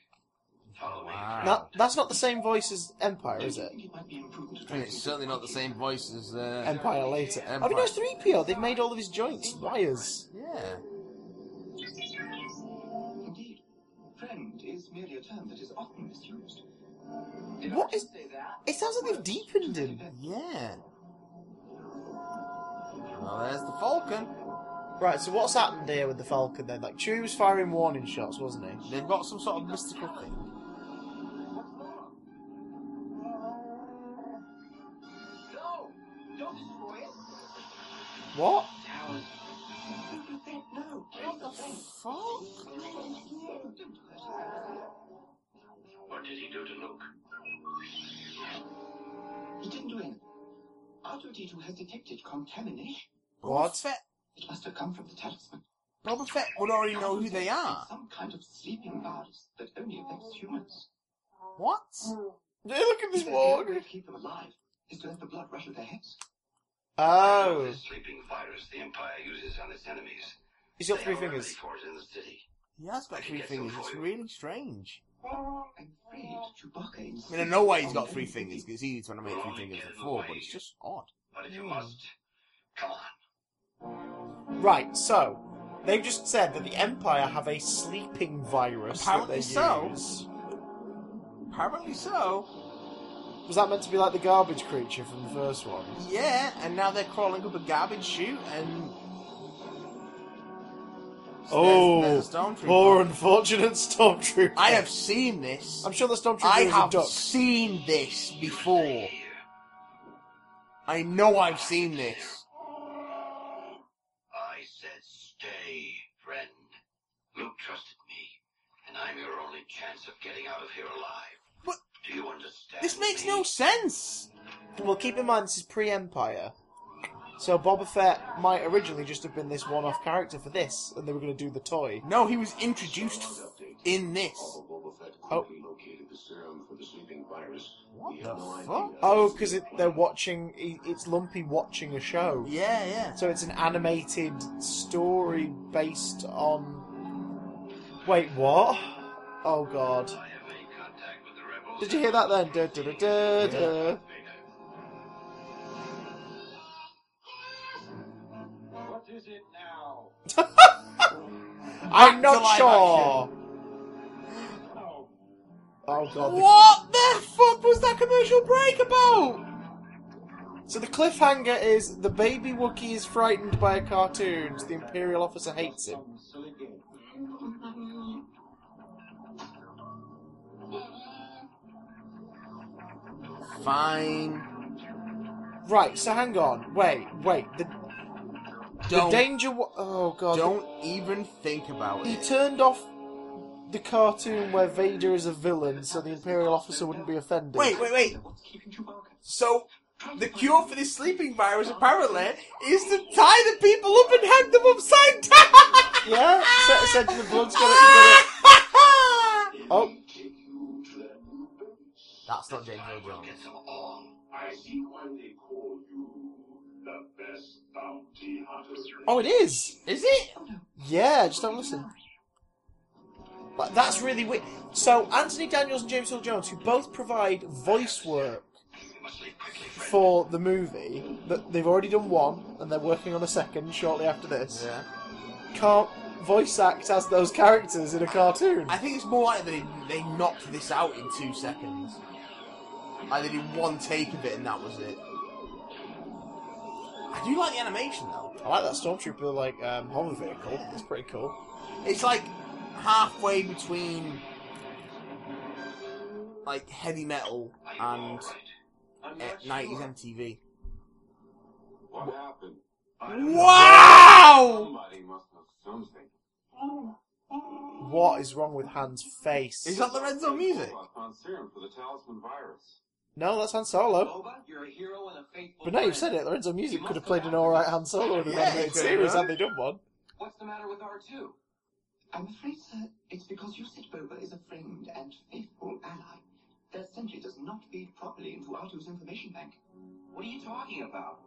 Follow me. Wow. friend. That's not the same voice as Empire, is it? think it might be imprudent to try And it's certainly not the same voice as. Uh, Empire later. I Empire. mean, no, it's 3PO. They've made all of his joints wires. yeah. Indeed. Friend is merely a term that is often misused. Did What I is- just say that? It sounds like they've deepened him. Yeah. Well, there's the Falcon. Right, so what's happened here with the Falcon then? Like, Chewie was firing warning shots, wasn't he? They've got some sort of mystical thing. What? What the fuck? What did he do to Luke? He didn't do anything. R2D2 has detected contamination. What? Boba Fett, It must have come from the talisman. Boba Fett would already know who they are. Some kind of sleeping virus that only affects humans. What? Hey, look at this He says the only walk. way to keep them alive is to let the blood rush to their heads. Oh. This sleeping virus the Empire uses on its enemies. He's got They three fingers. for it in the city. He has got three fingers. It's really strange. I'm afraid Chewbacca I mean, I know why he's got three fingers, because it's easy to animate three fingers than four, but it's just odd. But if you must, come on. Right, so they've just said that the Empire have a sleeping virus Apparently that they so. use. Apparently so. Was that meant to be like the garbage creature from the first one? Yeah, and now they're crawling up a garbage chute, and... Oh, there's, there's a poor unfortunate stormtrooper. I have seen this. I'm sure the stormtrooper I was have a duck. seen this before. I know I've seen this. I said stay, friend. Luke trusted me, and I'm your only chance of getting out of here alive. But- Do you understand? This makes me? no sense. Well, keep in mind this is pre-Empire, so Boba Fett might originally just have been this one-off character for this, and they were going to do the toy. No, he was introduced in this. Oh. quickly located the serum for the sleeping virus. What the have no idea fuck? Oh, because they're watching. It's Lumpy watching a show. Yeah, yeah. So it's an animated story based on. Wait, what? Oh god. Did you hear that then? Da, da, da, da. What is it now? I'm not sure. Oh god. the- What the fuck was that commercial break about? So the cliffhanger is the baby Wookiee is frightened by a cartoon. So the Imperial officer hates him. Fine. Right. So hang on. Wait. Wait. The, the Don't danger. wa- Oh god. don't even think about He it. He turned off the cartoon where Vader is a villain, so the Imperial officer wouldn't be offended. Wait, wait, wait. So, the cure for this sleeping virus apparently is to tie the people up and hang them upside down. Yeah, essentially the blood's got it. Oh, That's not James Earl Jones. I see why they call you the best bounty hunter. oh, it is. Is it? Yeah, just don't listen. But that's really weird. So Anthony Daniels and James Earl Jones, who both provide voice work for the movie, that they've already done one, and they're working on a second shortly after this. Yeah. Can't voice act as those characters in a cartoon. I think it's more likely they, they knocked this out in two seconds. Like they did one take of it and that was it. I do like the animation though. I like that stormtrooper like um, hover vehicle. It's pretty cool. It's like halfway between like heavy metal and I'm uh, not 90s sure. MTV. What happened? Wow! Somebody must have something. What is wrong with Han's face? Is that Lorenzo Music? I found serum for the talisman virus. No, that's Han Solo. Boba, you're a hero and a faithful But now you've said it, Lorenzo Music could have played an alright Han Solo in an yeah, animated series have. had they done one. What's the matter with R2? I'm afraid, sir, it's because you said Boba is a friend and faithful ally. That simply does not feed properly into R2's information bank. What are you talking about?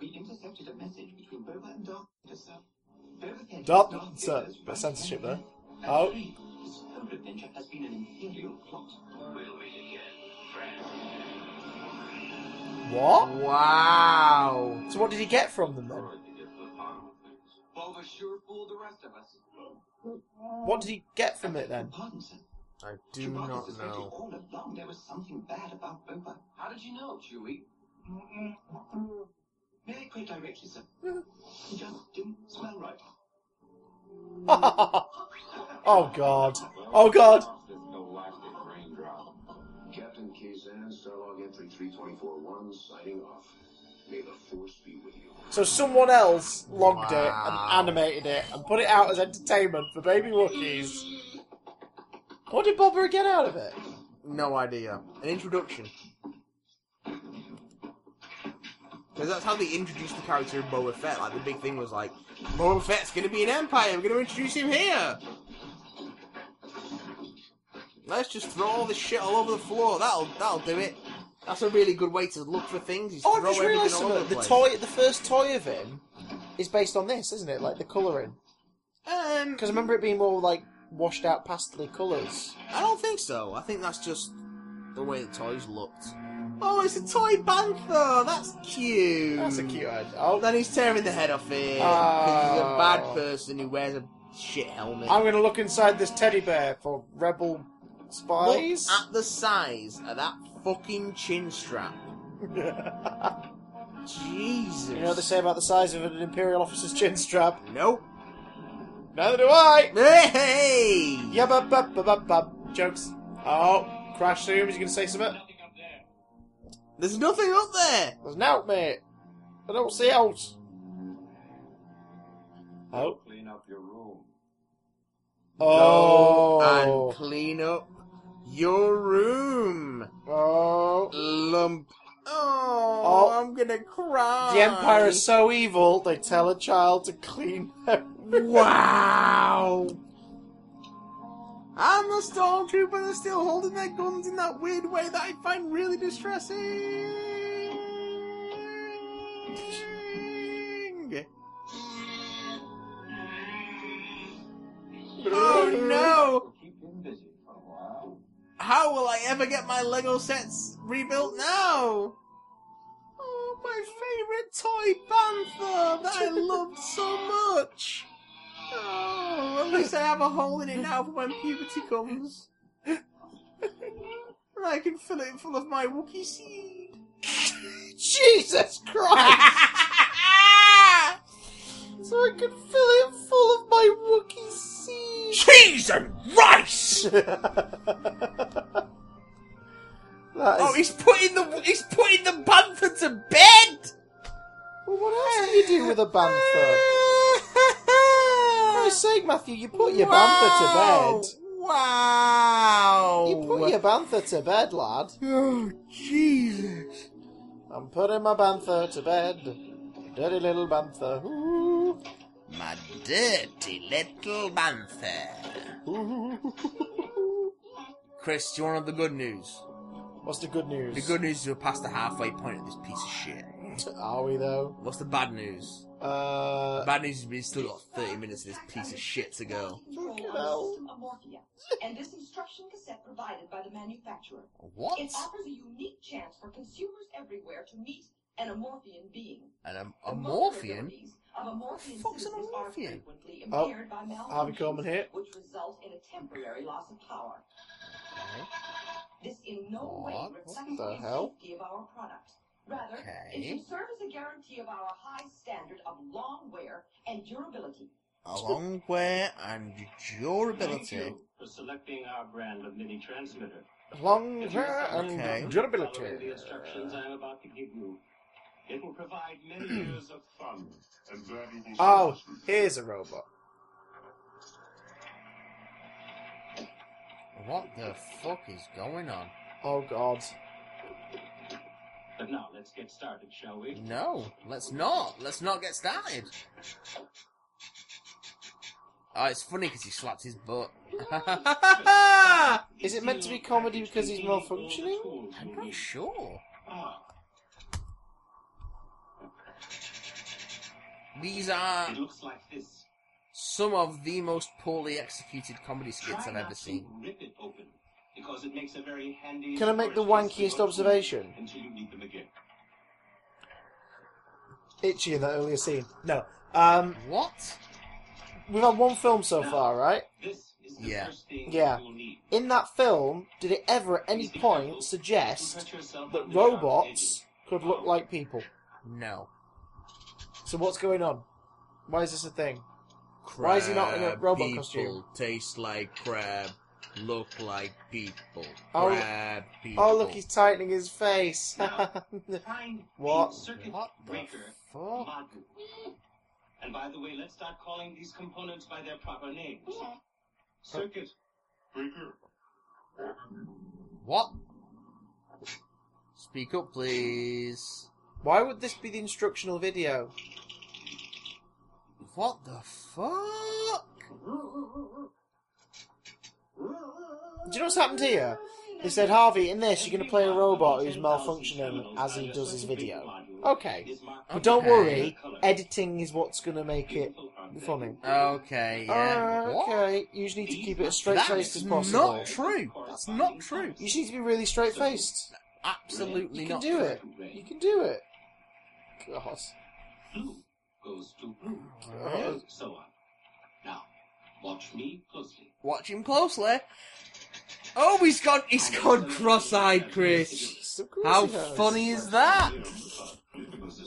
We intercepted a message between Boba and Darth Vader, sir. Boba thinks Darth- Darth sir, Vader's bit of right censorship there. Oh. And this whole adventure has been an Imperial plot. We'll meet again, friend. What? Wow. So what did he get from them then? Sorry to get to the bottom of things. Boba sure fooled the rest of us. What did he get from it then? Pardon. I do Chewbacca not suspected know. all along there was something bad about Boba. How did you know, Chewie? May I quite directly, sir? He just didn't smell right. oh god. Oh god. Entry 3241, signing off. May the Force be with you. So someone else logged it and animated it and put it out as entertainment for baby Wookiees. What did Boba get out of it? No idea. An introduction. Because that's how they introduced the character of Boba Fett. Like, the big thing was like, Boba Fett's gonna be an Empire, we're gonna introduce him here! Let's just throw all this shit all over the floor, that'll that'll do it. That's a really good way to look for things, Oh, I just realised something. the The toy, the first toy of him, is based on this, isn't it? Like the colouring. Um, Because I remember it being more like washed out pastely colours. I don't think so. I think that's just the way the toys looked. Oh, it's a toy bantha! That's cute! That's a cute idea. Oh, Then he's tearing the head off it. Because he's a Oh. bad person who wears a shit helmet. I'm gonna look inside this teddy bear for rebel spies. Look at the size of that fucking chin strap. Jesus. You know what they say about the size of an Imperial officer's chin strap? Nope. Neither do I! Hey! Yabba bub bub bub bub. Jokes. Oh, Crash Zooms, you gonna say something? Nothing up there. There's nothing up there! There's an out, mate. I don't see out. Oh. Clean up your room. Oh. Go and clean up your room. Oh. Lump. Oh, Oh. I'm gonna cry. The Empire is so evil, they tell a child to clean their Wow! And the stormtroopers are still holding their guns in that weird way that I find really distressing. Oh no! We'll keep him busy for a while. How will I ever get my Lego sets rebuilt now? Oh, my favourite toy bantha that I loved so much. Oh, at least I have a hole in it now for when puberty comes. and I can fill it full of my Wookiee seed. Jesus Christ! so I can fill it full of my Wookiee seed. Cheese and rice! Oh, he's putting the he's putting the bantha to bed. well, what else do you do with a bantha? For Christ's sake, Matthew, you put your bantha to bed. Wow! You put your bantha to bed, lad. Oh, Jesus. I'm putting my bantha to bed. Dirty little bantha. Ooh. My dirty little bantha. Chris, do you want to know the good news? What's the good news? The good news is we're past the halfway point of this piece of shit. Are we though? What's the bad news? Uh, bad news is we've still got 30 minutes of this piece of shit to go. Control and this instruction cassette provided by the manufacturer. What? It offers a unique chance for consumers everywhere to meet an Amorphian being. And a, The a motor Morphian? abilities Of Amorphian fuck's an citizens are Amorphian? frequently Oh, impaired by Harvey malfunctions, Korman here. which result in a temporary loss of power. This in no way What? reflects the the hell? safety of our product. Rather, it Okay. should serve as a guarantee of our high standard of long wear and durability. A long wear and Thank durability. you for selecting our brand of mini transmitter. long If you hair and Okay. the durability. instructions I am about to give you, it will provide many years of fun and valuable Oh, services. here's a robot. What the fuck is going on? Oh god. But now let's get started, shall we? No, let's not. Let's not get started. Oh, it's funny because he slapped his butt. Is it meant to be comedy because he's malfunctioning? I'm not sure. Ah, These are it looks like this. some of the most poorly executed comedy skits Try I've ever seen. Rip it open, because it makes a very handy. Can I make the wankiest observation? Until you need them again. Itchy in that earlier scene. No. Um, What? we've had one film so far, right? This is the Yeah. first thing Yeah. you'll need. In that film, did it ever at any point suggest that on the sharp edges. robots could look like people? No. So what's going on? Why is this a thing? Why is he not in a Crab robot people costume? Taste like crab, look like people. Oh, Crab people. Oh, look, he's tightening his face. Find What? circuit What the breaker fuck? And by the way, let's start calling these components by their proper names. Circuit breaker. What? Speak up, please. Why would this be the instructional video? What the fuck? Do you know what's happened here? They said, Harvey, in this, you're going to play a robot who's malfunctioning as he does his video. Okay. But don't Okay. worry, editing is what's going to make it funny. Okay, yeah. Uh, what? okay, you just need to keep it as straight faced That's as possible. not true. That's not true. You just need to be really straight faced. Absolutely You can not do it. You can do it. God. Blue goes to blue. God. And so on. Now, watch me closely. Watch him closely. Oh, he's gone. He's gone cross-eyed, Chris. How funny is that? Because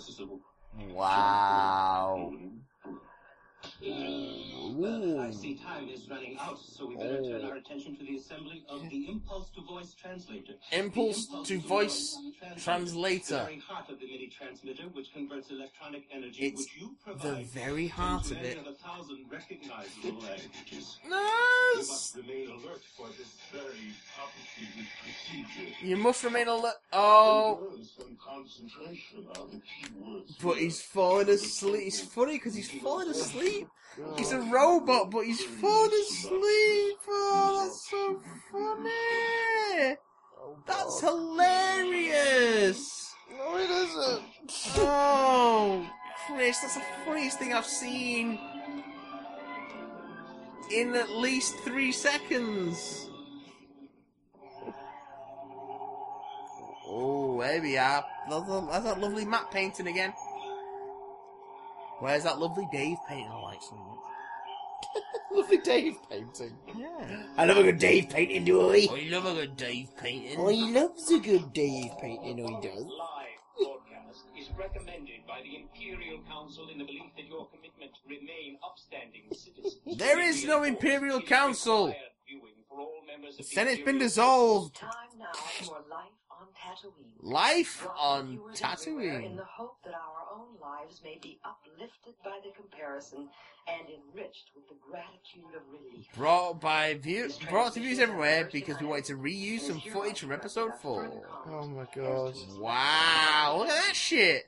this is a Wow. I see time is running out, so we better turn oh. our attention to the assembly of the impulse to voice translator. Impulse The to voice translator. The very heart of the mini transmitter, which converts electronic energy, It's which you the very heart of it. of a thousand recognizable languages. You must remain alert for this very complicated procedure. You must remain alert. Oh, Learn some concentration on the key words. but he's falling asleep. It's funny because he's falling asleep. He's a robot, but he's fallen asleep. Oh, that's so funny. That's hilarious. No, it isn't. Oh, Chris, that's the funniest thing I've seen in at least three seconds. Oh, there we are. There's that- there's that lovely map painting again. Where's that lovely Dave painting I like so much? Lovely Dave painting. Yeah. I love a good Dave painting, do I? I love a good Dave painting. Oh, he loves a good Dave painting, oh, he does. live broadcast is recommended by the Imperial Council in the belief that your commitment remain upstanding citizens. There is no Imperial Council. Required viewing for all members The of Senate's been Imperial dissolved. Time now for life on Tatooine. Life on to viewers everywhere In Tatooine. the hope that our own lives may be uplifted by the comparison and enriched with the gratitude of relief. Brought by view, brought to views everywhere because we wanted to reuse some footage from episode four. Oh my god. Wow, look at that shit.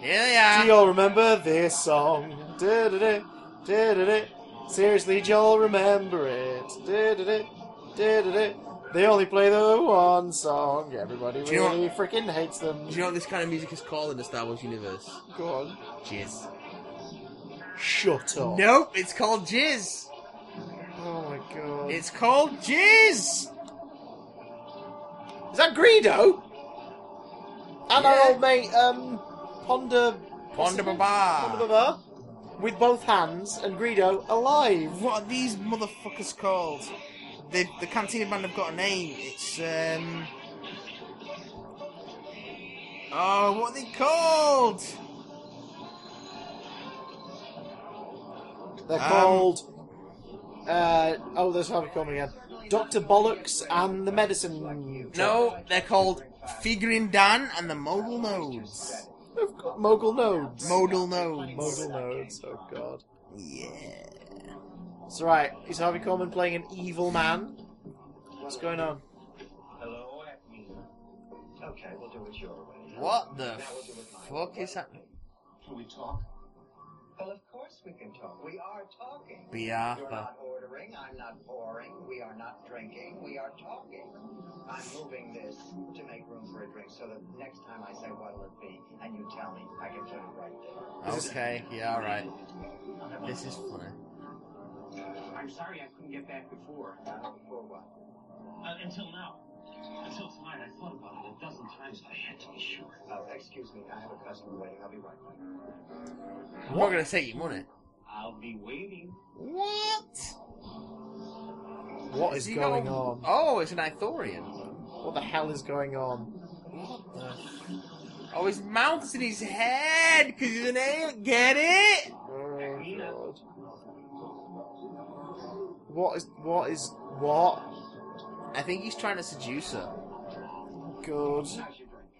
Here they are. Do y'all remember this song? Da-da-da, da-da-da. Seriously, do y'all remember it? Da-da-da, da-da-da. They only play the one song. Everybody Do you know really freaking hates them. Do you know what this kind of music is called in the Star Wars universe? Go on. Jizz. Shut up. Nope, it's called Jizz. Oh my god. It's called Jizz. Is that Greedo? And Yeah. our old mate, um, Ponda. Ponda Baba. Ponda Baba. Baba? With both hands, and Greedo alive. What are these motherfuckers called? The the Cantina band have got a name. It's um. Oh, what are they called? They're Um, called. Uh, oh, there's Harvey Korman again. Doctor Bollocks and the Medicine. No, they're called Figrin D'an and the Modal Nodes. They've got Mogul Nodes. Modal Nodes. Mogul Nodes. Oh god. Yeah. It's right. Is Harvey Korman playing an evil man? What's going on? Hello. Okay, we'll do it your way. What the Now we'll do it my fuck is happening? Can we talk? Well, of course we can talk. We are talking. Biafra. You're not ordering. I'm not pouring. We are not drinking. We are talking. I'm moving this to make room for a drink so that next time I say what'll it be, and you tell me, I can put it right there. Okay, yeah, alright. This is funny. I'm sorry I couldn't get back before. Uh, for what? Uh, until now. Until tonight, I thought about it a dozen times, but I had to be sure. Oh, excuse me. I have a customer waiting. I'll be right back. I'm not gonna take your money. I'll be waiting. What? What is he going got- on? Oh, it's an Ithorian. What the hell is going on? What the? Oh, his mouth's in his head because he's an alien. Get it? Oh god. What is what is what? I think he's trying to seduce her. Good. How's your drink?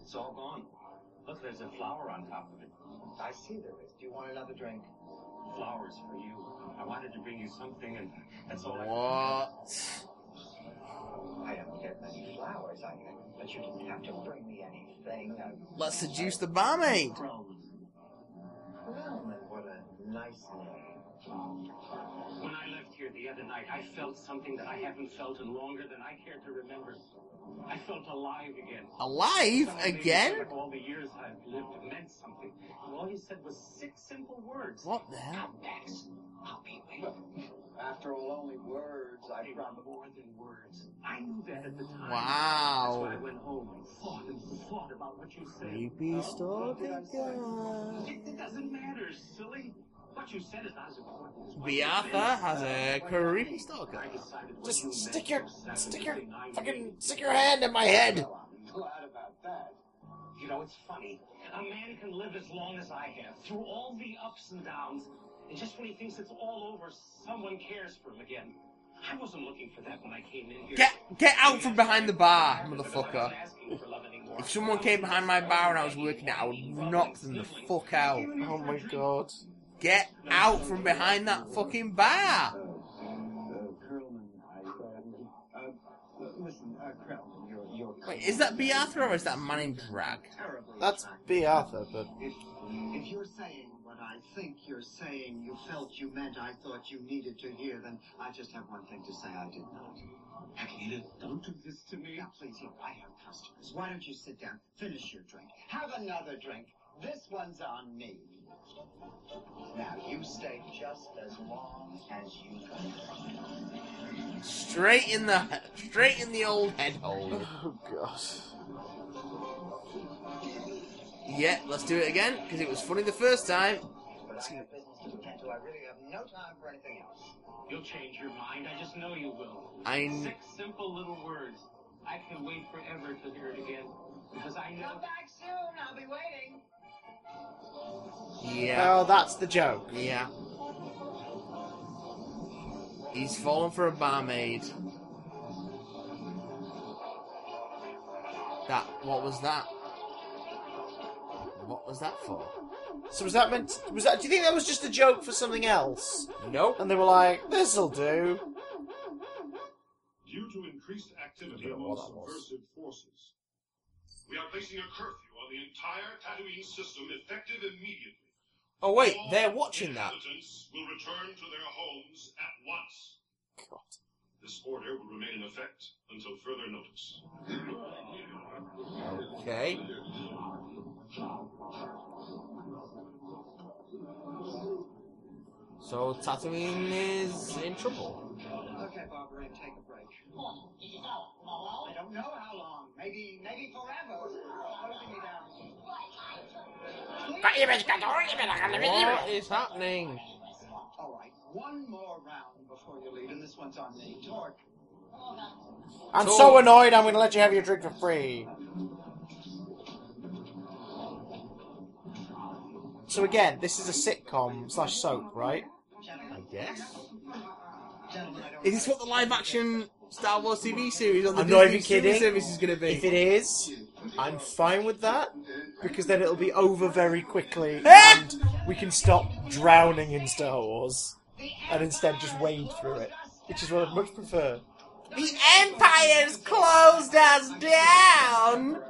It's all gone. Look, there's a flower on top of it. I see there is. Do you want another drink? Flowers for you. I wanted to bring you something, and that's all I What? I don't get many flowers, I but you didn't have to bring me anything. Let's seduce the barmaid. Krelman. Krelman, what a nice name. When I left here the other night, I felt something that I haven't felt in longer than I care to remember. I felt alive again. Alive Something again? feel like all the years I've lived meant something. And all you said was six simple words. What the hell? Max, I'll be waiting. After all, only words. I They were more than words. I knew that at the time. Wow. That's why I went home and thought and thought about what you said. Creepy oh, stalking guy. It, it doesn't matter, silly. What you said is not as important as what Beata you meant. has a creepy stalker. I decided what Just stick your stick your fucking stick your hand in my head. Glad about that. You know, it's funny. A man can live as long as I have, through all the ups and downs, and just when he thinks it's all over, someone cares for him again. I wasn't looking for that when I came in here. Get get out from behind the bar, motherfucker. I wasn't asking for love anymore. If someone came behind my bar and I was working it, I would knock them the fuck out. Oh my god. Get out from behind that fucking bar. Krelman, I, listen, you're, you're Wait, is that Beata or is that a man in drag? That's kind. Bea Arthur, but If, if you're saying what I think you're saying, you felt you meant, I thought you needed to hear, then I just have one thing to say I did not. Akita, don't do this to me. Now, please, look, I have customers. Why don't you sit down, finish your drink, have another drink. This one's on me. Now, you stay just as long as you can. Straight in the straight in the old head hole. oh gosh. Yeah, let's do it again because it was funny the first time. But I have business to attend to. I really have no time for anything else. You'll change your mind. I just know you will. I Six simple little words. I can wait forever to hear it again because I know. Come back soon. I'll be waiting. Yeah, Oh, that's the joke. yeah. He's fallen for a barmaid. That what was that? What was that for? So was that meant? was that? Do you think that was just a joke for something else? Nope. And they were like, "This'll do." Due to increased activity I don't among what that was. subversive forces, we are placing a curfew on the entire Tatooine system effective immediately. Oh wait, All they're watching that. Will return to their homes at once. God. This order will remain in effect until further notice. Okay. So Tatooine is in trouble. Okay, Barbara, take a break. I don't know how long. Maybe, maybe forever. Closing me down. What is happening? All right, one more round before you leave, and this one's on me. Torque. I'm So- so annoyed. I'm going to let you have your drink for free. So again, this is a sitcom slash soap, right? I guess. Gentlemen, I don't Is this what the live action Star Wars TV series on the I'm not Disney even kidding. service is going to be? If it is, I'm fine with that because then it'll be over very quickly and we can stop drowning in Star Wars and instead just wade through it, which is what I'd much prefer. The Empire's closed us down!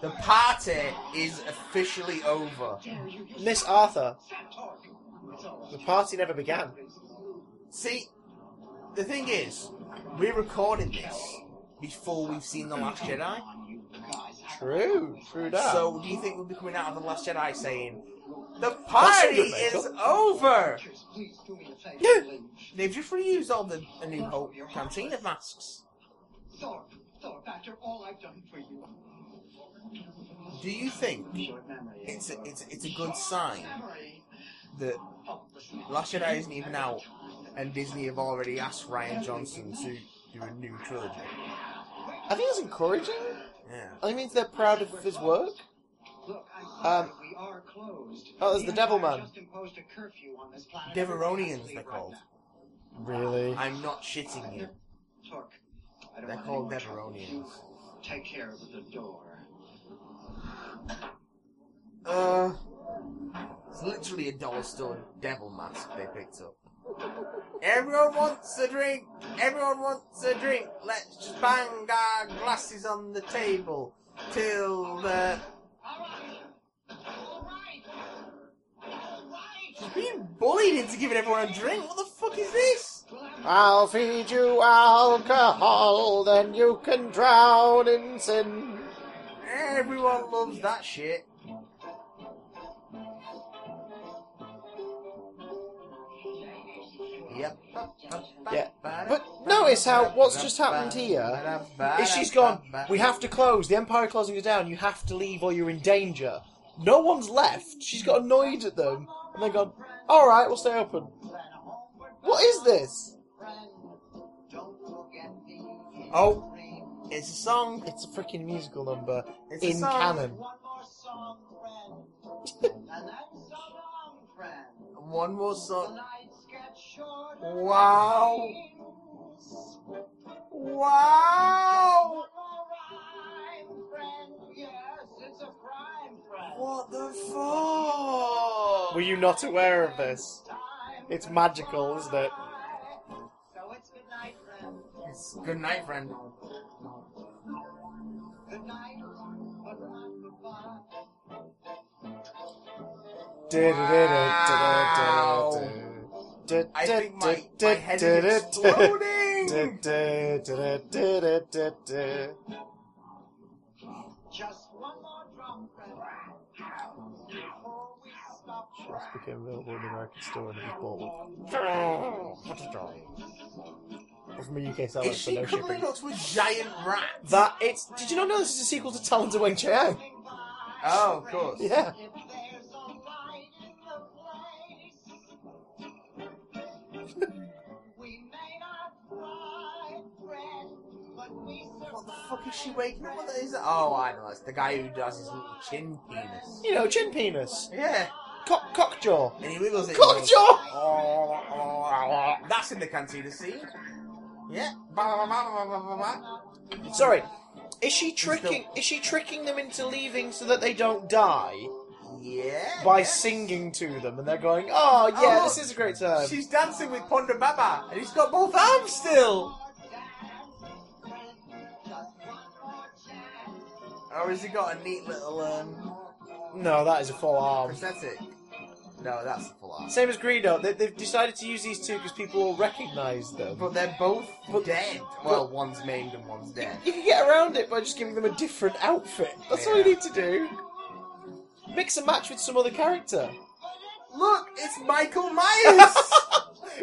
The party is officially over. Miss Arthur, the party never began. See, the thing is, we're recording this before we've seen The Last Jedi. True, true that. So, do you think we'll be coming out of The Last Jedi saying, The party is over! Please do me a favor. please. They've just reused all the A New Hope Cantina masks. Thorpe, Thorpe, after all I've done for you. Do you think Short memory. it's a, it's, it's a good sign that. Last Jedi isn't even out and Disney have already asked Rian Johnson to do a new trilogy? I think it's encouraging. Yeah. I think it means they're proud of his work. Look, I'm Um, we are closed. oh, there's the Devil Man. Just imposed a curfew on this planet. Devaronians, they're called. Really? I'm not shitting you. Torque, I don't They're called any more. Devaronians. Take care of the door. Uh, it's literally a dollar store devil mask they picked up. Everyone wants a drink. Everyone wants a drink. Let's just bang our glasses on the table till the. She's being bullied into giving everyone a drink. What the fuck is this? I'll feed you alcohol, then you can drown in sin. Everyone loves that shit. Yep. Yeah. But notice how what's just happened here is she's gone, we have to close, the Empire closing us down, you have to leave or you're in danger. No one's left. She's got annoyed at them and they've gone, alright, we'll stay open. What is this? Oh, it's a song. It's a freaking musical number It's in song. canon. One more song, Wow. Wow. One more rhyme, friend. Yes, it's a crime, friend. What the fuck? Were you not aware of this? It's magical, isn't it? So it's good night, friend. It's good night, friend. Good night, but not goodbye. I think my, my head is exploding. Just one more drum, friend. Before we stop became available in the American store and it was bought. From a UK seller Is for she no cuddling shipping. up to a giant rat? That it's. Did you not know this is a sequel to Talons of Weng Chiang? Oh, of course. Yeah. What the fuck is she waking up? What is that? Oh, I know. It's the guy who does his little chin penis. You know, chin penis. Yeah. Cock, cock jaw. And he wiggles it. and Cockjaw! goes, "Oh, oh, oh." That's in the cantina scene. Yeah. Sorry. Is she tricking? Is she tricking them into leaving so that they don't die Yeah. by yes. singing to them, and they're going, "Oh yeah, Oh, this is a great time." She's dancing with Ponda Baba, and he's got both arms still. Or has he got a neat little um, No, that is a full arm. prosthetic? No, that's a full arm. Same as Greedo. They, they've decided to use these two because people will recognise them. But they're both But- dead. Well, one's maimed and one's dead. You can get around it by just giving them a different outfit. That's all you Yeah. need to do. Mix and match with some other character. Look, it's Michael Myers.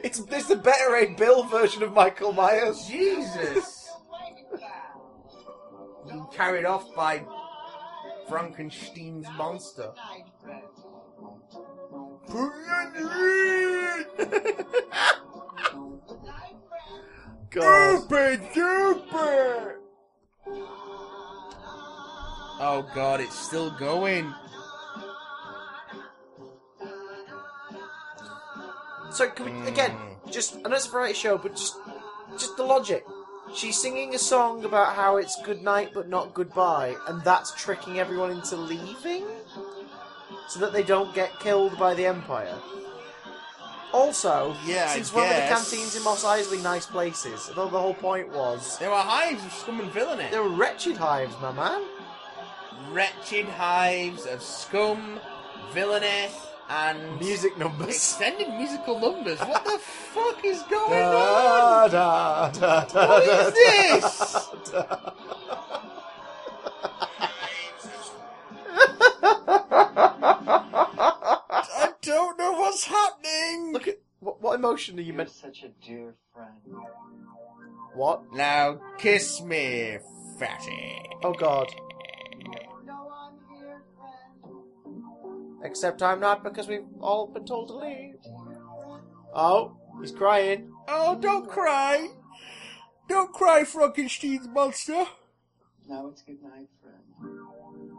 It's, it's the better A Bill version of Michael Myers. Jesus. Carried off by Frankenstein's monster. God. duper! Oh god, it's still going. So can we, again, Mm. just I know it's a variety show, but just just the logic. She's singing a song about how it's good night but not goodbye, and that's tricking everyone into leaving, so that they don't get killed by the Empire. Also, Yeah, I since when were the guess. canteens in Mos Eisley nice places? Although the whole point was There were hives of scum and villainy. they were wretched hives, my man. Wretched hives of scum, villainy, and Music numbers. extended musical numbers. What the fuck is going on? Da, da, da, da, What da, is this? da. I don't know what's happening. Look at what, what emotion are you You're meant? such a dear friend. What? Now kiss me, fatty. Oh God! Except I'm not because we've all been told to leave. Oh, he's crying. Oh, don't cry. Don't cry, Frankenstein's monster. Now it's good night, friend.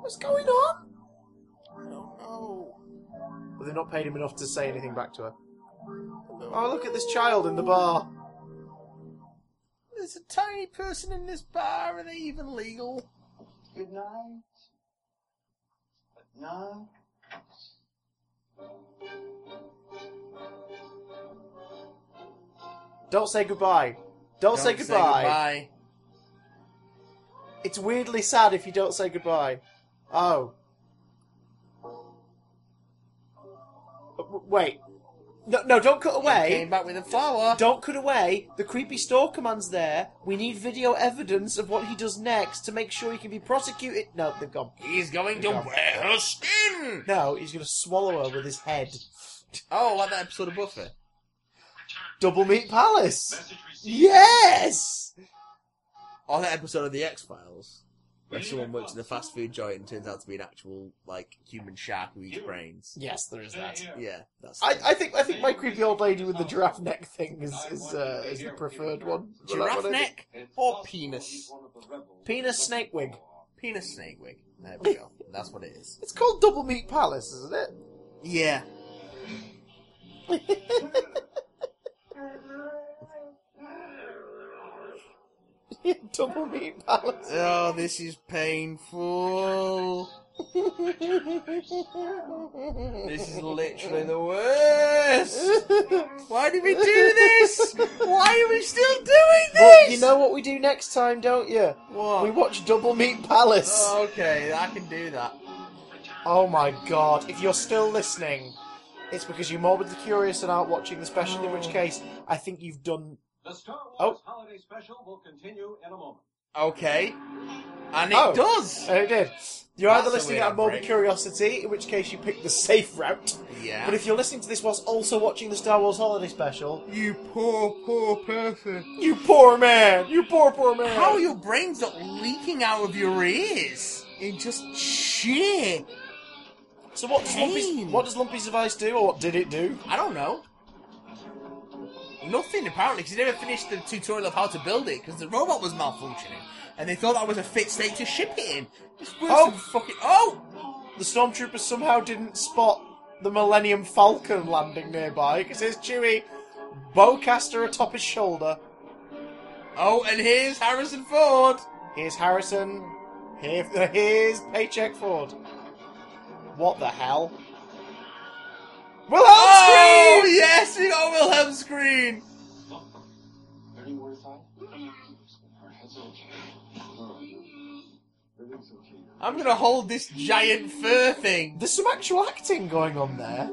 What's going on? I don't know. But they've not paid him enough to say anything back to her. Oh, look at this child in the bar. There's a tiny person in this bar. Are they even legal? Good night. Good night. Don't say goodbye. Don't, say, Don't goodbye. goodbye. It's weirdly sad if you don't say goodbye. Oh. Wait. No, no, don't cut away. Came back with a flower. Don't cut away. The creepy stalker man's there. We need video evidence of what he does next to make sure he can be prosecuted. No, they've gone. He's going to Yeah. wear her skin. No, he's going to swallow her with his head. Oh, like that episode of Buffy. Double Meat Palace. Yes. Or that episode of The X Files, where someone works in a fast food joint and turns out to be an actual like human shark who eats brains. Yes, there is that. Yeah, that's. I, I think I think my creepy old lady with the giraffe neck thing is is, uh, is the preferred one. Giraffe what neck or penis. Penis snake wig. Penis snake wig. There we go. That's what it is. It's called Double Meat Palace, isn't it? Yeah. Double Meat Palace. Oh, this is painful. This is literally the worst. Why did we do this? Why are we still doing this? you know what we do next time, don't you? What? We watch Double Meat Palace. Oh, okay, I can do that. Oh my god, if you're still listening, it's because you're morbidly curious and aren't watching the special, in which oh. case, I think you've done. The Star Wars Oh. Holiday Special will continue in a moment. Okay. And it Oh. does. And it did. You're That's either listening out of morbid curiosity, in which case you pick the safe route. Yeah. But if you're listening to this whilst also watching the Star Wars Holiday Special, You poor, poor person. you poor man! You poor, poor man! How are your brains not leaking out of your ears? In just sheer. So what does, Lumpy's, what does Lumpy's device do, or what did it do? I don't know. Nothing apparently, because he never finished the tutorial of how to build it because the robot was malfunctioning, and they thought that was a fit state to ship it in. Oh! fucking oh! The stormtroopers somehow didn't spot the Millennium Falcon landing nearby, because here's Chewie, bowcaster atop his shoulder. Oh, and here's Harrison Ford. Here's Harrison. Here, here's Paycheck Ford. What the hell? Wilhelm Oh scream! yes, we got Wilhelm scream. Any more to find? Our head's okay. Alright. Everything's. I'm gonna hold this giant fur thing. There's some actual acting going on there.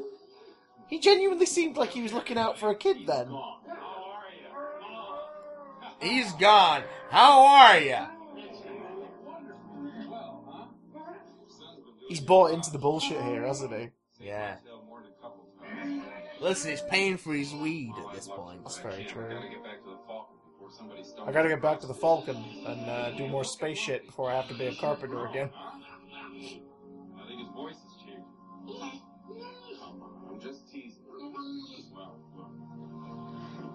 He genuinely seemed like he was looking out for a kid then. He's gone. How are you? He's bought into the bullshit here, hasn't he? Yeah. Listen, he's paying for his weed at this point. That's very true. Gotta get back to the Falcon before somebody starts. I gotta get back to the Falcon and uh, do more space shit before I have to be a carpenter again. I think his voice has changed. Come I'm just teasing. Well, look.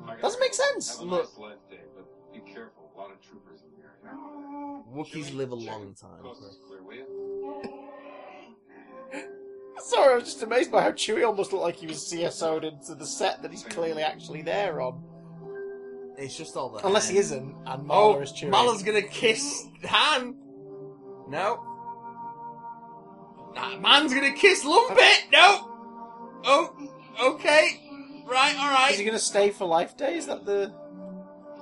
I gotta Doesn't make sense. Look. nice life day, but be careful. A lot of troopers in the area. Wookiees live a long time. Sorry, I was just amazed by how Chewie almost looked like he was CSO'd into the set that he's clearly actually there on. It's just all that. Unless he isn't, and oh, Malla Oh, is Chewie. Malla's gonna kiss Han. No. Nah, man's gonna kiss Lumpet. No. Oh, okay. Right, all right. Is he gonna stay for Life Day? Is that the...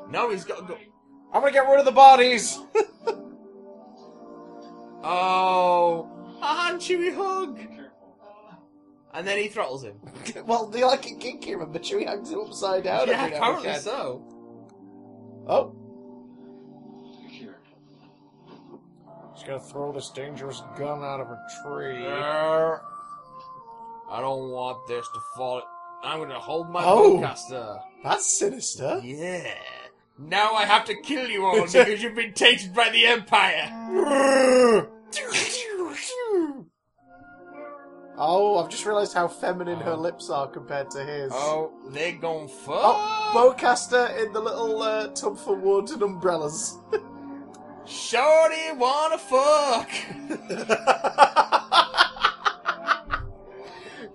No, he's got to go. I'm gonna get rid of the bodies! Oh, a Han Chewie hug. And then he throttles him. well, they like it kinky, remember? Chewie hangs him upside down yeah, every now and apparently again. so. Oh, Take care. He's gonna throw this dangerous gun out of a tree. I don't want this to fall. I'm gonna hold my Oh. bowcaster. that's sinister. Yeah. Now I have to kill you all because you've been tainted by the Empire. Oh, I've just realised how feminine her lips are compared to his. Oh, they gon' fuck. Oh, bowcaster in the little uh, tub for wood and umbrellas. Shorty wanna fuck.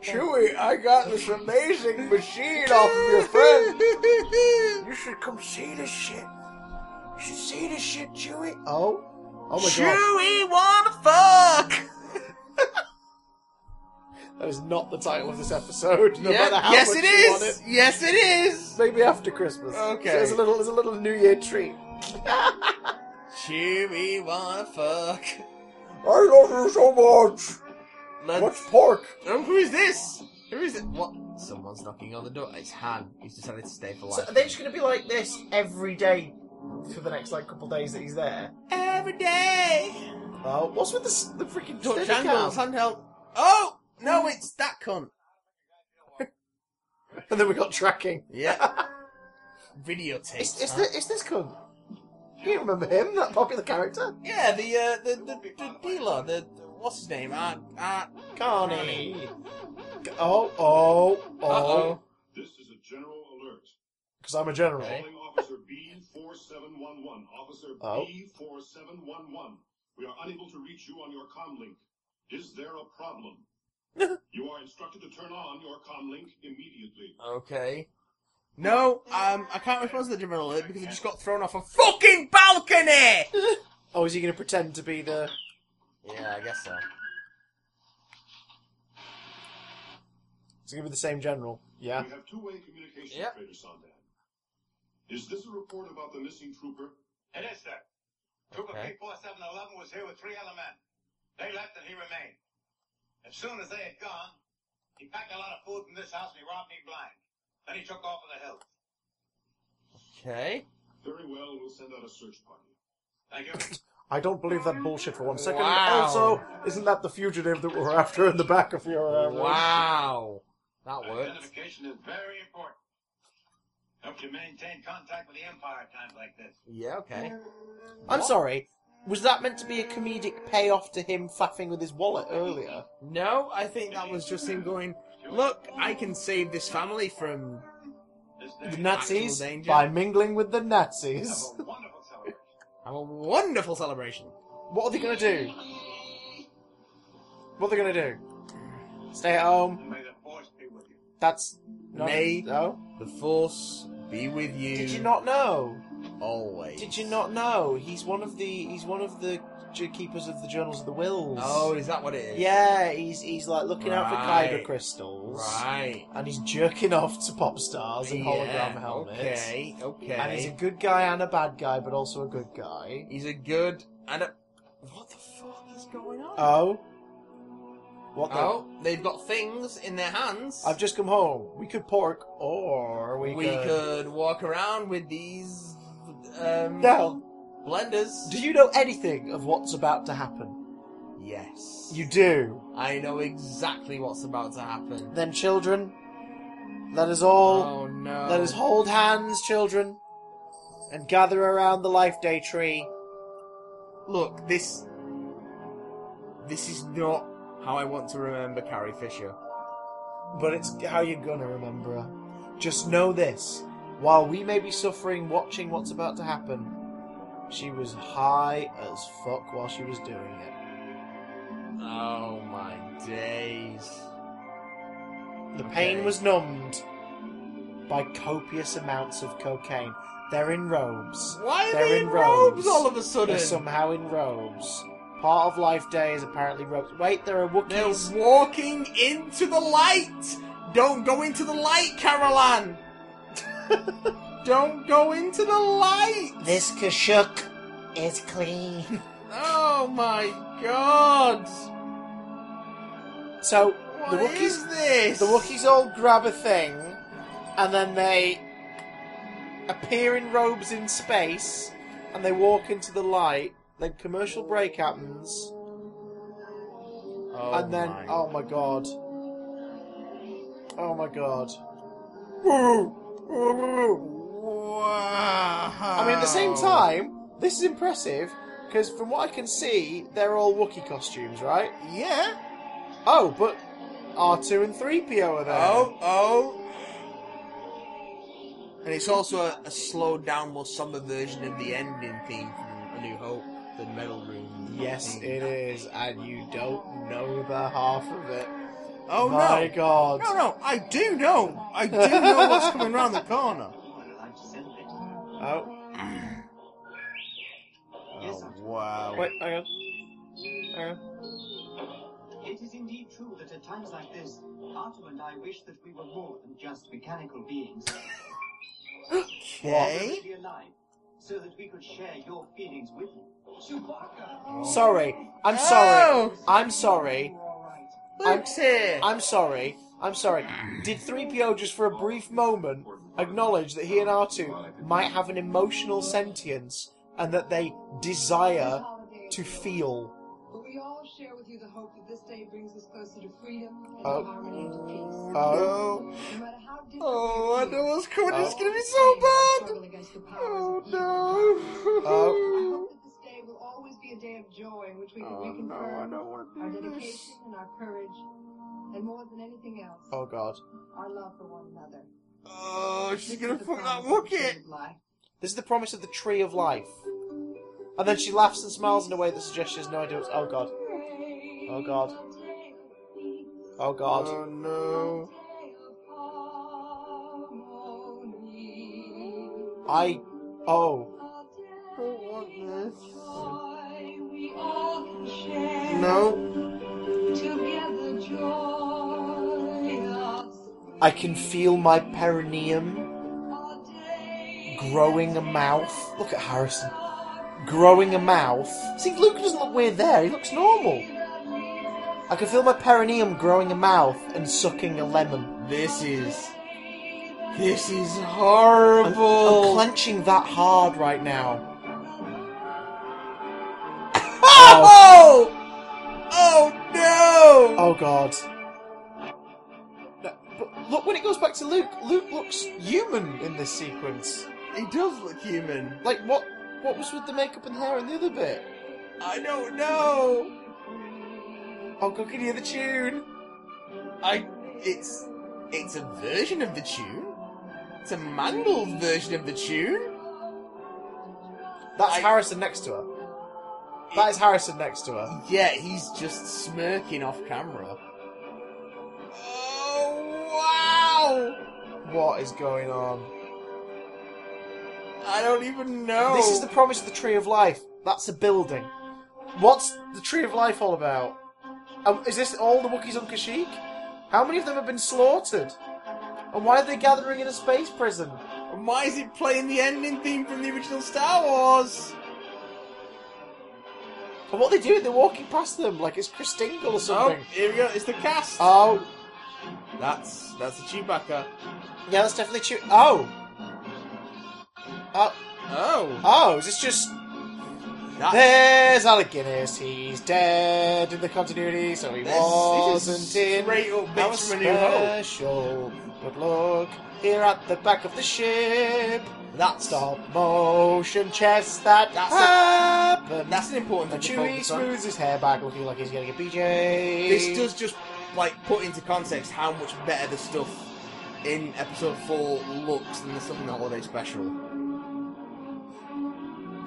Chewie, I got this amazing machine off of your friend. You should come see this shit. You should see this shit, Chewie. Oh, oh my god, Chewie wanna fuck. that is not the title of this episode. No matter how yes, much it you want is. it. Yes, it is. Maybe after Christmas. Okay. So there's a little, there's a little New Year treat. Chewie wanna fuck. I love you so much. Let's. What's pork? Oh, who is this? Who is it? What? Someone's knocking on the door. It's Han. He's decided to stay for So life. are they just going to be like this every day for the next like couple days that he's there? Every day. Oh, what's with the, the freaking Touch steady handheld. Oh no, it's that cunt. And then we got tracking. Yeah. Videotape. It's, it's, the, it's this cunt. You remember him, that popular character? Yeah, the uh, the the, the dealer. The, the what's his name? Uh, uh, Carney. Oh, oh, oh. Uh-oh. This is a general alert. Because I'm a general. Calling Officer B4711. Officer Oh. B4711. We are unable to reach you on your comlink. Is there a problem? You are instructed to turn on your comlink immediately. Okay. No, um, I can't respond to the general alert because I just got thrown off a fucking balcony. Oh, is he going to pretend to be the... yeah, I guess so. Is he going to be the same general? Yeah. We have two-way communication, Yep. Trader Saun Dann. Is this a report about the missing trooper? It is, sir. Trooper Okay. P4711 was here with three other men. They left and he remained. As soon as they had gone, he packed a lot of food from this house and he robbed me blind. Then he took off for the hills. Okay. Very well, we'll send out a search party. Thank you. I don't believe that bullshit for one second. Wow. Also, isn't that the fugitive that we're after in the back of your? Uh, Wow. That worked. Identification is very important. Helps you maintain contact with the Empire at times like this. Yeah. Okay. I'm sorry. Was that meant to be a comedic payoff to him faffing with his wallet earlier? No, I think that was just him going. Look, I can save this family from The Nazis Actual danger. by mingling with the Nazis. have a wonderful celebration. have a wonderful celebration. What are they going to do? What are they going to do? Stay at home. May the force be with you. That's not May- no. The Force be with you. Did you not know? Always. Did you not know? He's one of the he's one of the j- keepers of the Journals of the Whills. Oh, is that what it is? Yeah, he's he's like looking out for Right. Kyber crystals. Right. And he's jerking off to pop stars in hologram Yeah, helmets. Okay, okay. And he's a good guy and a bad guy, but also a good guy. He's a good and a. What the fuck is going on? Oh. What the? Oh, they've got things in their hands. I've just come home. We could pork, or we, we could walk around with these um, Now, blenders. do you know anything of what's about to happen? Yes. You do. I know exactly what's about to happen. Then, children, let us all Oh no. let us hold hands, children, and gather around the Life Day tree. Look, this. This is not how I want to remember Carrie Fisher. But it's how you're gonna remember her. Just know this: while we may be suffering watching what's about to happen, she was high as fuck while she was doing it. Oh my days. The pain was numbed by copious amounts of cocaine. They're in robes. Why are They're they in robes all of a sudden? They're somehow in robes. Part of Life Day is apparently robes. Wait, there are They're walking into the light. Don't go into the light, Caroline. Don't go into the light. This Kashyyyk is clean. Oh my god. So the What Wookiees, is this? the Wookiees all grab a thing, and then they appear in robes in space, and they walk into the light. Then commercial break happens, Oh and then my. oh my god, oh my god. I mean, at the same time, this is impressive because from what I can see, they're all Wookiee costumes, right? Yeah. Oh, but R2 and 3PO are there. Oh, oh. And it's also a, a slowed down, more somber version of the ending theme from A New Hope, the Metal Room. Yes, it is, and you don't know the half of it. Oh My no! God. No, no, I do know. I do know what's coming around the corner. Oh, Oh, oh wow! wait, hang on. Hang on. It is indeed true that at times like this, Artoo and I wish that we were more than just mechanical beings. Okay. Be alive, so that we could share your feelings with you. Chewbacca! Sorry, I'm sorry. Oh. I'm sorry. Luke's here. I'm sorry. I'm sorry. Did 3PO just for a brief moment acknowledge that he and R2 might have an emotional sentience and that they desire to feel? But we all share with you the hope that this day brings us closer to freedom and Oh. harmony and peace. Oh. No matter how Oh, I know what's coming. It's Oh. gonna be so bad. struggle against Oh of evil no. Oh. Hope that this day will always be a day of joy in which we can Oh, no, I reconfirm don't wanna do our this. dedication and our courage, and more than anything else, Oh god. our love for one another. Oh, she's This gonna is the fuck that promise of the Wookiee. tree of life. This is the promise of the tree of life. And then she laughs and smiles in a way that suggests she has no idea what's. Oh god. Oh god. Oh god. Oh no. I. Oh. No. I can feel my perineum growing a mouth. Look at Harrison. Growing a mouth. See, Luke doesn't look weird there. He looks normal. I can feel my perineum growing a mouth and sucking a lemon. This is. This is I'm, horrible. I'm clenching that hard right now. Oh god. But look, when it goes back to Luke, Luke looks human in this sequence. He does look human. Like, what What was with the makeup and hair in the other bit? I don't know. Oh, God, can you hear the tune? I. It's. It's a version of the tune. It's a mangled version of the tune. That's I- Harrison next to her. That is Harrison next to her. Yeah, he's just smirking off camera. Oh wow! What is going on? I don't even know. This is the promise of the Tree of Life. That's a building. What's the Tree of Life all about? Um, is this all the Wookiees on Kashyyyk? How many of them have been slaughtered? And why are they gathering in a space prison? And why is it playing the ending theme from the original Star Wars? And what are they doing? They're walking past them like it's Chris Dingle or Oh, something. here we go. It's the cast. Oh, That's that's the Chewbacca. yeah, that's definitely Chew. Oh. Oh. Oh. Oh, is this just... That's, There's Alec Guinness. He's dead in the continuity, so he This- this is wasn't in straight up our from A New Hope. special. But look, here at the back of the ship, that's stop motion chess that That's a- happen. that's an important thing Chewie smooths his hair back, looking like he's getting a BJ. This does just like put into context how much better the stuff in episode four looks than the stuff in the holiday special.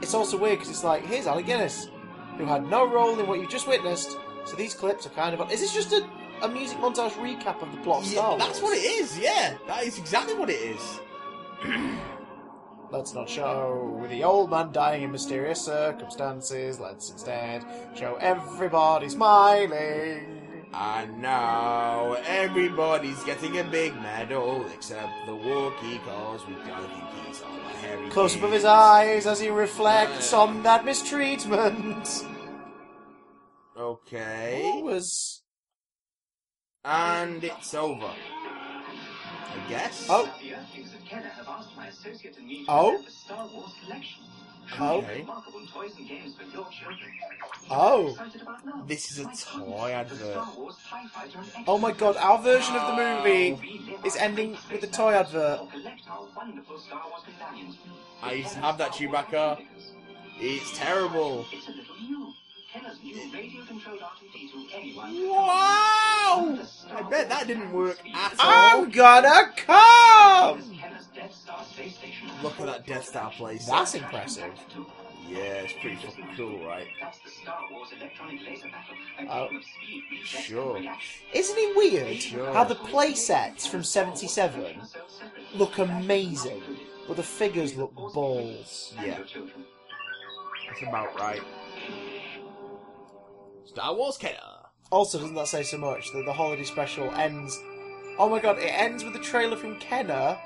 It's also weird because it's like, here's Alec Guinness, who had no role in what you just witnessed. So these clips are kind of. Is this just a, a music montage recap of the plot of Yeah, that's what it is. Yeah, that is exactly what it is. Let's not show the old man dying in mysterious circumstances. Let's instead show everybody smiling. And now everybody's getting a big medal except the Wookiee, cause we don't think he's on a hairy Close up of his eyes as he reflects on uh. that mistreatment. Okay. What was. And it's over. I guess. Oh. The Earthlings of Kenner have asked my associate and me Oh. the Star Wars collection. Oh. Okay. Remarkable toys and games for your children. Oh. Excited about now? This is a toy advert. Star Wars TIE Fighter and Oh my god, our version of the movie is ending with a toy advert. Or collect our wonderful Star Wars companions. I used to have that Chewbacca. It's terrible. New. Radio-controlled R2-D2 anyone. Wow! I bet that didn't work at all. I'm gonna come! Kenner's Death Star space station. Look at that Death Star place. That's impressive. Yeah, it's pretty fucking cool, right? That's the Star Wars electronic laser Oh. game of speed, reflex, Sure. Isn't it weird Sure. how the play sets from 77 look amazing, but the figures look balls? Yeah. That's about right. Star Wars Kenner. Also, doesn't that say so much that the holiday special ends? Oh my god, it ends with a trailer from Kenner.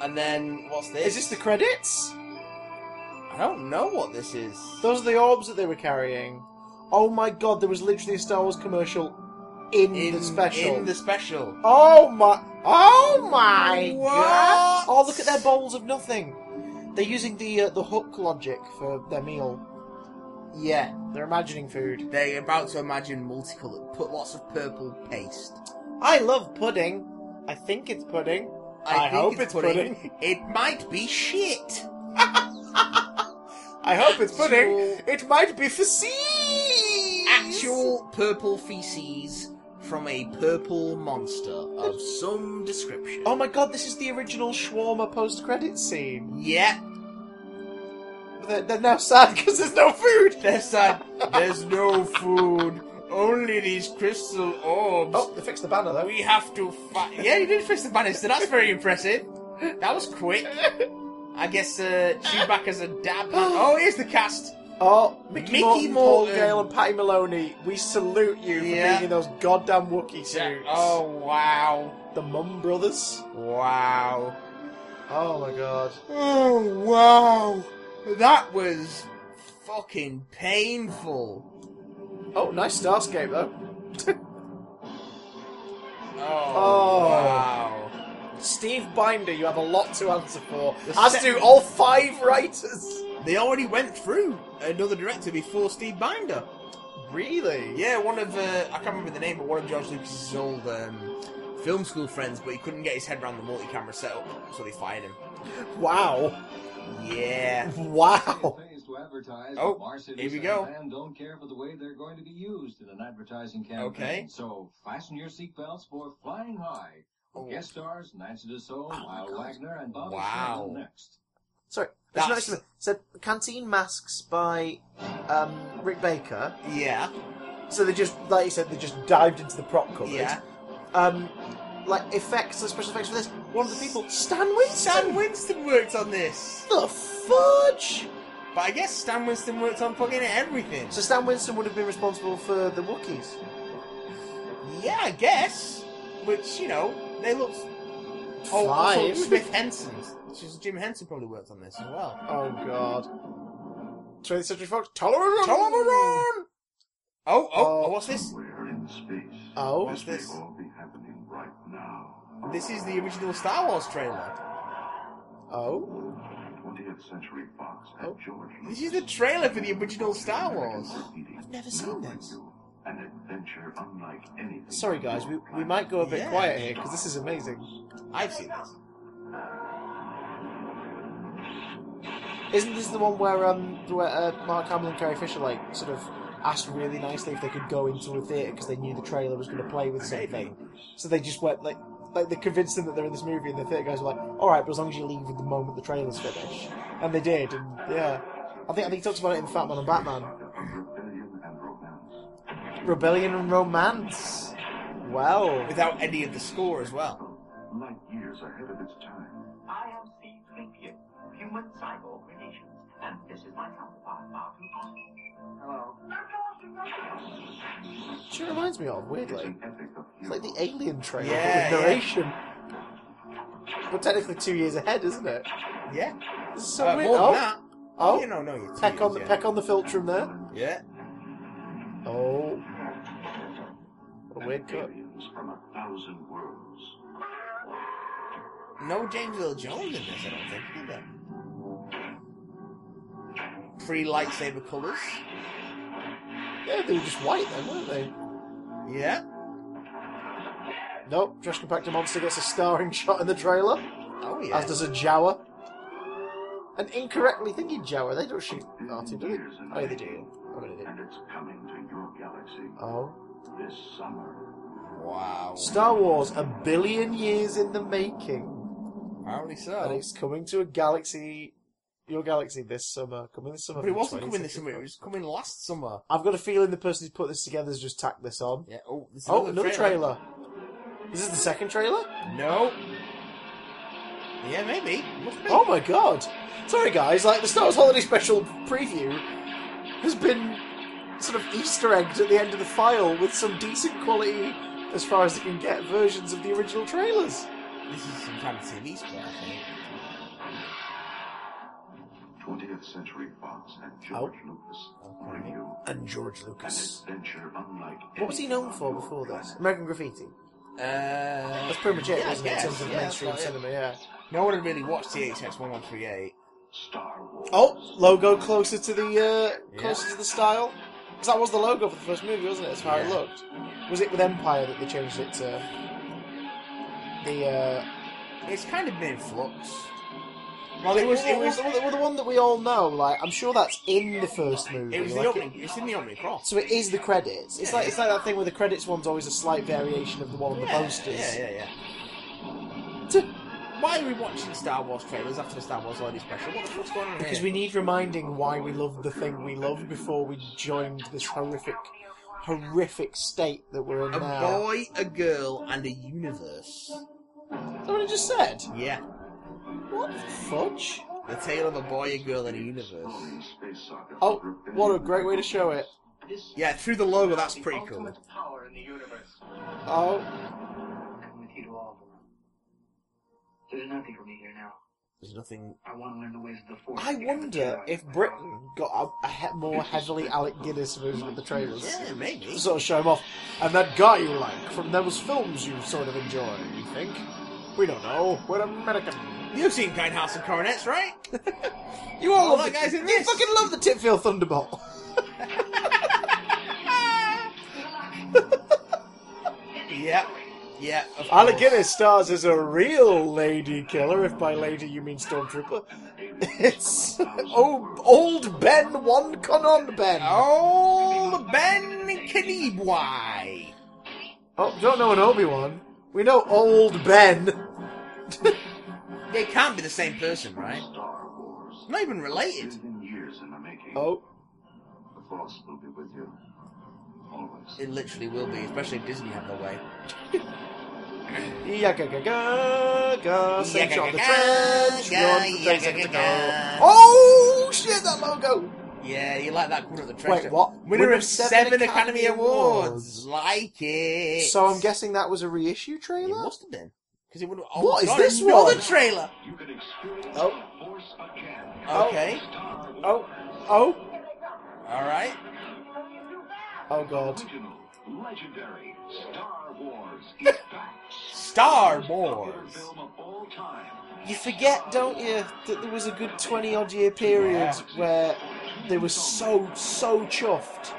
And then, what's this? Is this the credits? I don't know what this is. Those are the orbs that they were carrying. Oh my god, there was literally a Star Wars commercial in, In the special. In the special. Oh my! Oh my What? god! Oh, look at their bowls of nothing. They're using the uh, the hook logic for their meal. Yeah, they're imagining food. They're about to imagine multicolored. Put lots of purple paste. I love pudding. I think it's pudding. I, think hope it's pudding. It might be shit. I hope it's pudding. It might be feces. Actual purple feces from a purple monster of some description. Oh my god, this is the original shawarma post-credit scene. Yeah, But They're, they're now sad because there's no food. they're sad. There's no food. Only these crystal orbs. Oh, they fixed the banner though. We have to fight. Yeah, you did fix the banner, so That's very impressive. That was quick. I guess uh, Chewbacca's a dab. Oh, here's the cast. Oh, Mickey, Mickey Morton, Paul Gale, and Patty Maloney, we salute you for Yeah. being in those goddamn Wookiee suits. Oh wow, The Mum Brothers. wow, Oh my god. oh wow. That was fucking painful. Oh, nice Starscape though. Oh, Oh. wow. Steve Binder, you have a lot to answer for. The As se- do all five writers. They already went through another director before Steve Binder. Really? Yeah, one of uh, I can't remember the name, but one of George Lucas's old um, film school friends, but he couldn't get his head around the multi-camera setup, so they fired him. Wow. Yeah. Wow. Advertise, Oh, but here we go. Band don't care for the way they're going to be used in an advertising campaign. Okay. So fasten your seatbelts for Flying High. Oh. Guest stars Nancy Dussault, Lyle Waggoner, and Bobby Wow. Sheridan next. Sorry, That's- that's nice. So, Canteen Masks by um, Rick Baker. Yeah. So they just, like you said, they just dived into the prop cupboard. Yeah. Um, like effects and special effects for this. One of the people, Stan Winston. Stan Winston worked on this. The fudge! But I guess Stan Winston worked on fucking everything. So Stan Winston would have been responsible for the Wookiees. Yeah, I guess. Which, you know, they look. Oh, Fine. also Smith Henson. Jim Henson probably worked on this as well. Oh god. 20th Century Fox, Tolerant! Tolerant! Oh, oh, oh, what's this? Somewhere in space. Oh? What's This this? may all be happening right now. This is the original Star Wars trailer. Oh? 20th Century Fox and George This is the trailer for the original Star Wars. I've never seen this. An adventure unlike anything. Sorry guys, we, we might go a bit Yeah. quiet here because this is amazing. I've seen this. Isn't this the one where um where uh, Mark Hamill and Carrie Fisher like sort of asked really nicely if they could go into a theatre because they knew the trailer was going to play with something, so they just went like like they convinced them that they're in this movie and the theatre guys were like, all right, but as long as you leave at the moment the trailer's finished, and they did, and yeah, I think I think he talks about it in Fatman on Batman. Rebellion and romance. Rebellion. Well, Without any of the score as well. Light years ahead of its time. I am C-3PO, human cyborg relations, and this is my counterpart, Martin Hello. She reminds me of weirdly. It's like the Alien trailer Yeah, with yeah. narration. But technically two years ahead, isn't it? Yeah. This is so Uh, weird. more than oh, that. oh, You know, no, you're two peck on the yeah. peck on the filter philtrum there. Yeah. Oh, what a weird cut. From a thousand worlds. No James Earl Jones in this, I don't think, is there? Free lightsaber colours. Yeah, they were just white then, weren't they? Yeah. Nope, Josh Compactor Monster gets a starring shot in the trailer, Oh, yeah. as does a Jawa. And incorrectly thinking Jawa, they don't shoot R2, do they? Years Oh, yeah, the they do. making. I they do. And it's coming to your galaxy Oh. this summer. Wow. Star Wars, a billion years in the making. Apparently And so. it's coming to a galaxy, your galaxy this summer. Coming this summer. But it wasn't coming this summer, it was coming last summer. I've got a feeling the person who's put this together has just tacked this on. Yeah. Oh, this is Oh, another trailer. Is this the second trailer? No. Yeah, maybe. Oh my god! Sorry guys, like the Star Wars Holiday Special preview has been sort of Easter egged at the end of the file with some decent quality, as far as they can get, versions of the original trailers. This is some kind of TV spot, I think. 20th Century Fox and Oh. George Lucas bring you And George an adventure unlike What was he known for before this? American Graffiti. Uh, That's pretty much it, yeah, wasn't it, in terms of Yeah, mainstream about it. cinema, yeah. No one had really watched THX 1138. Star Wars. Oh, logo closer to the uh, Yeah. closer to the style. Because that was the logo for the first movie, wasn't it? As far as it looked. Was it with Empire that they changed it to the? uh... It's kind of been in flux. Well, it was it was the, the one that we all know. Like, I'm sure that's in the first movie. It was the like opening. It's in the opening cross. so it is the credits. It's like it's like that thing where the credits one's always a slight variation of the one on the posters. Yeah, yeah, yeah. Why are we watching Star Wars trailers after the Star Wars Holiday Special? What the fuck's going on Because we need reminding why we loved the thing we loved before we joined this horrific, horrific state that we're in a now. boy, a girl, and a universe. Is that what I just said? Yeah. What fudge? The tale of a boy, and girl, in a universe. Oh, what a great way to show it. Yeah, through the logo, that's pretty cool. Ultimate power in the universe. Oh, Come with you to all of them. There's nothing for me here now. There's nothing. I want to learn the ways of the force. I wonder if Britain got a, a he- more heavily Alec Guinness version of the trailers. Yeah, maybe. To sort of show him off. And that guy you like from those films you sort of enjoy, you think? We don't know. We're American. You've seen Kind Hearts and Coronets, right? You all Oh, love that the, guy's in You this. fucking love the Titfield Thunderbolt. yeah. Yeah. Of Alec course. Guinness stars as a real lady killer, if by lady you mean stormtrooper. It's oh, old Ben one Conon Ben. Old Ben Kenobi. Oh, don't know an Obi Wan. We know old Ben. They can't be the same person, right? Not even related. Billion the making. Oh, The Force will be with you. Always. It literally will be, especially if Disney have their way. Yaga ga ga ga. Same Yaga the trench. Run for 30 yaga seconds go. Oh shit! That logo. Yeah, you like that coming of the trench. Wait, what? Winner, of seven, Academy, Awards. Like it. So I'm guessing that was a reissue trailer. It must have been. Because it would have. Oh, What is God, this another one? trailer. You can experience Oh. the Force again. Oh. Okay. Oh, oh, All right. oh god. Original, legendary Star Wars is back. Star Most popular Wars. Film of all time. You forget, don't you, that there was a good 20 odd year period where they were so, so chuffed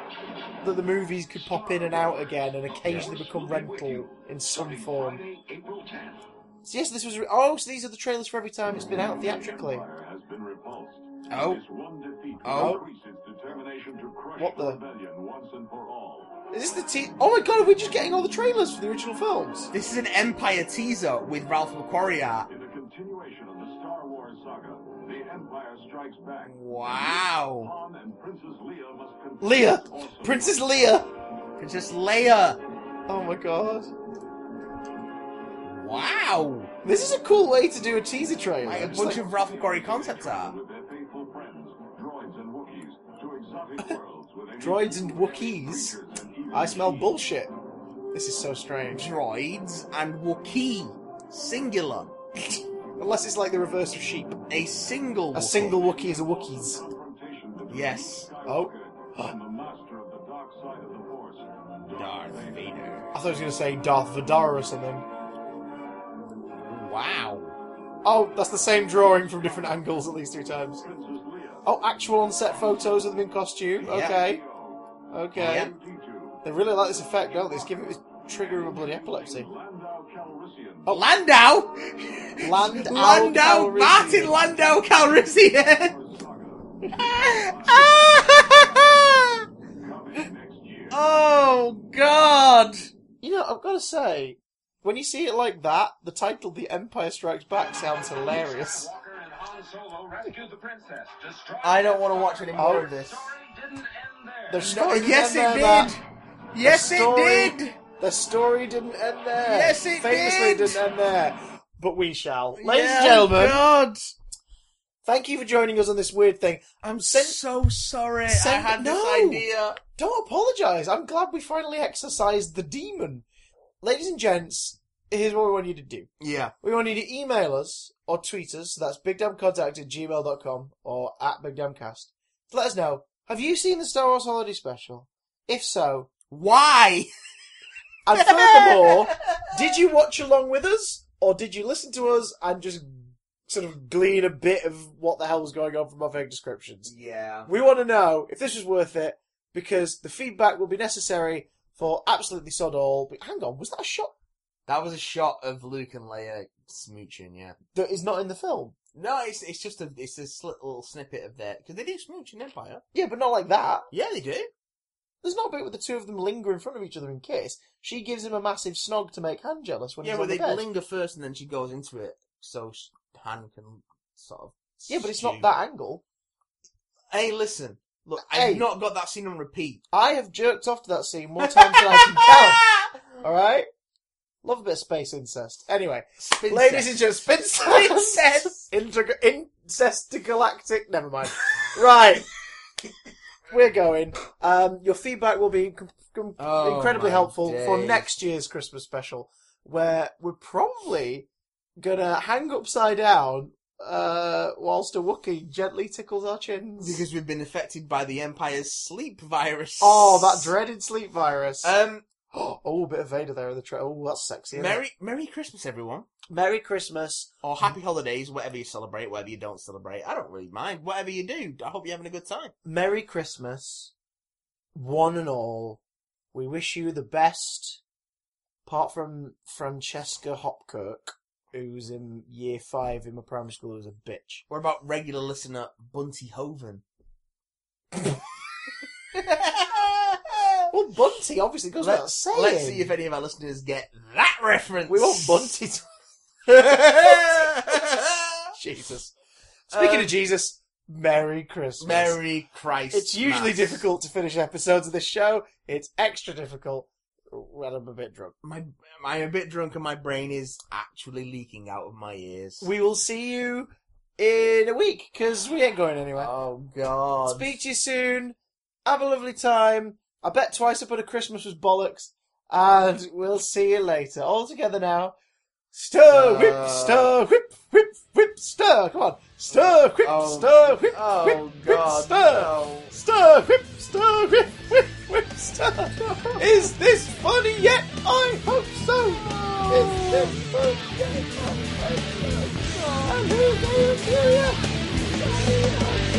that the movies could pop in and out again and occasionally become rental in some form. Friday, April 10th. So yes, this was. Re- oh, so these are the trailers for every time it's been out theatrically. Empire has been repulsed. Oh. This one defeat Oh. its determination to crush What the- rebellion once and for all. Is this the te- Oh my god, are we just getting all the trailers for the original films? This is an Empire teaser with Ralph McQuarrie art. In a continuation of the Star Wars saga, the Empire strikes back. Wow. Han and Princess Leia must confront Leia! awesome Princess Leia! Princess Leia. Oh my god. Wow. This is a cool way to do a teaser trailer. Like a Just bunch like- of Ralph McQuarrie concept art. with their faithful friends, droids and Wookiees, to exotic worlds with Droids and Wookiees? I smell bullshit. This is so strange. Droids and Wookiee. Singular. Unless it's like the reverse of sheep. A single A Wookiee. single Wookiee is a Wookiees. Yes. Oh. and the master of the dark side of the Force, Darth Vader. I thought I was going to say Darth Vadar or something. Wow. Oh, that's the same drawing from different angles at least two times. Oh, actual on-set photos of them in costume. Yeah. Okay. Okay. Yeah. They really like this effect, don't they? It's giving it triggering a bloody epilepsy. Landau Calrissian. Oh. Landau! Landau Landau! Calrissian. Martin Landau Calrissian! Wars saga, coming next year. oh, God! You know, I've got to say, when you see it like that, the title "The Empire Strikes Back" sounds hilarious. Walker and Han Solo rescued the princess, destroyed I don't want to watch any more Oh. of this. story didn't end there. The story didn't yes, end it there, did! Matt. Yes, The it did! The story didn't end there. Yes, it Famously did. didn't end there. But we shall. Ladies Yeah, and oh gentlemen, God! thank you for joining us on this weird thing. I'm so sorry. I send- had no. this idea. Don't apologise. I'm glad we finally exorcised the demon. Ladies and gents, here's what we want you to do. Yeah. We want you to email us or tweet us. So that's bigdamcontact at gmail.com or at bigdamcast. Let us know, have you seen the Star Wars Holiday Special? If so, Why? and furthermore, did you watch along with us? Or did you listen to us and just sort of glean a bit of what the hell was going on from our vague descriptions? Yeah. We want to know if this was worth it because the feedback will be necessary for absolutely sod all. But hang on, was that a shot That was a shot of Luke and Leia smooching, yeah. that is not in the film? No, it's it's just a it's a sli- little snippet of that because they do smooch in Empire. Yeah, but not like that. Yeah, they do. There's not a bit with the two of them linger in front of each other in kiss. She gives him a massive snog to make Han jealous when yeah, he's but on they bed. linger first and then she goes into it so sh- Han can sort of. yeah, but it's stew. not that angle. Hey, listen, look, Hey. I've not got that scene on repeat. I have jerked off to that scene more times than I can count. All right, love a bit of space incest. Anyway, Spincest. ladies and gentlemen, Spincest. Inter- incestigalactic. Never mind. right, we're going. Um, your feedback will be com- com- Oh, incredibly helpful for next year's Christmas special, where we're probably gonna hang upside down uh, whilst a Wookiee gently tickles our chins. because we've been affected by the Empire's sleep virus. Oh, that dreaded sleep virus. Um, oh, a bit of Vader there in the tra- Oh, that's sexy. Merry Merry Christmas, everyone. Merry Christmas. or Happy Holidays, whatever you celebrate, whatever you don't celebrate. I don't really mind. Whatever you do, I hope you're having a good time. Merry Christmas, one and all. We wish you the best, apart from Francesca Hopkirk, who's in year five in my primary school, who's a bitch. What about regular listener Bunty Hoven? Well, Bunty obviously goes without saying. let's see if any of our listeners get that reference. we want Bunty. To... Jesus. Speaking Um, of Jesus, Merry Christmas. Merry Christ. It's usually Mass. difficult to finish episodes of this show. It's extra difficult when I'm a bit drunk. My, I'm a bit drunk and my brain is actually leaking out of my ears. We will see you in a week because we ain't going anywhere. Oh God! Speak to you soon. Have a lovely time. I bet twice upon a Christmas was bollocks, and we'll see you later. All together now. Stir, whip, Uh. stir, whip, whip, whip, stir. Come on. Stir, whip, Oh. stir, whip, Oh, whip, whip, God, stir. no. Stir, whip, stir, whip, whip, whip, stir. Is this funny yet? I hope so. Is this funny yet? I hope so. And who knows you?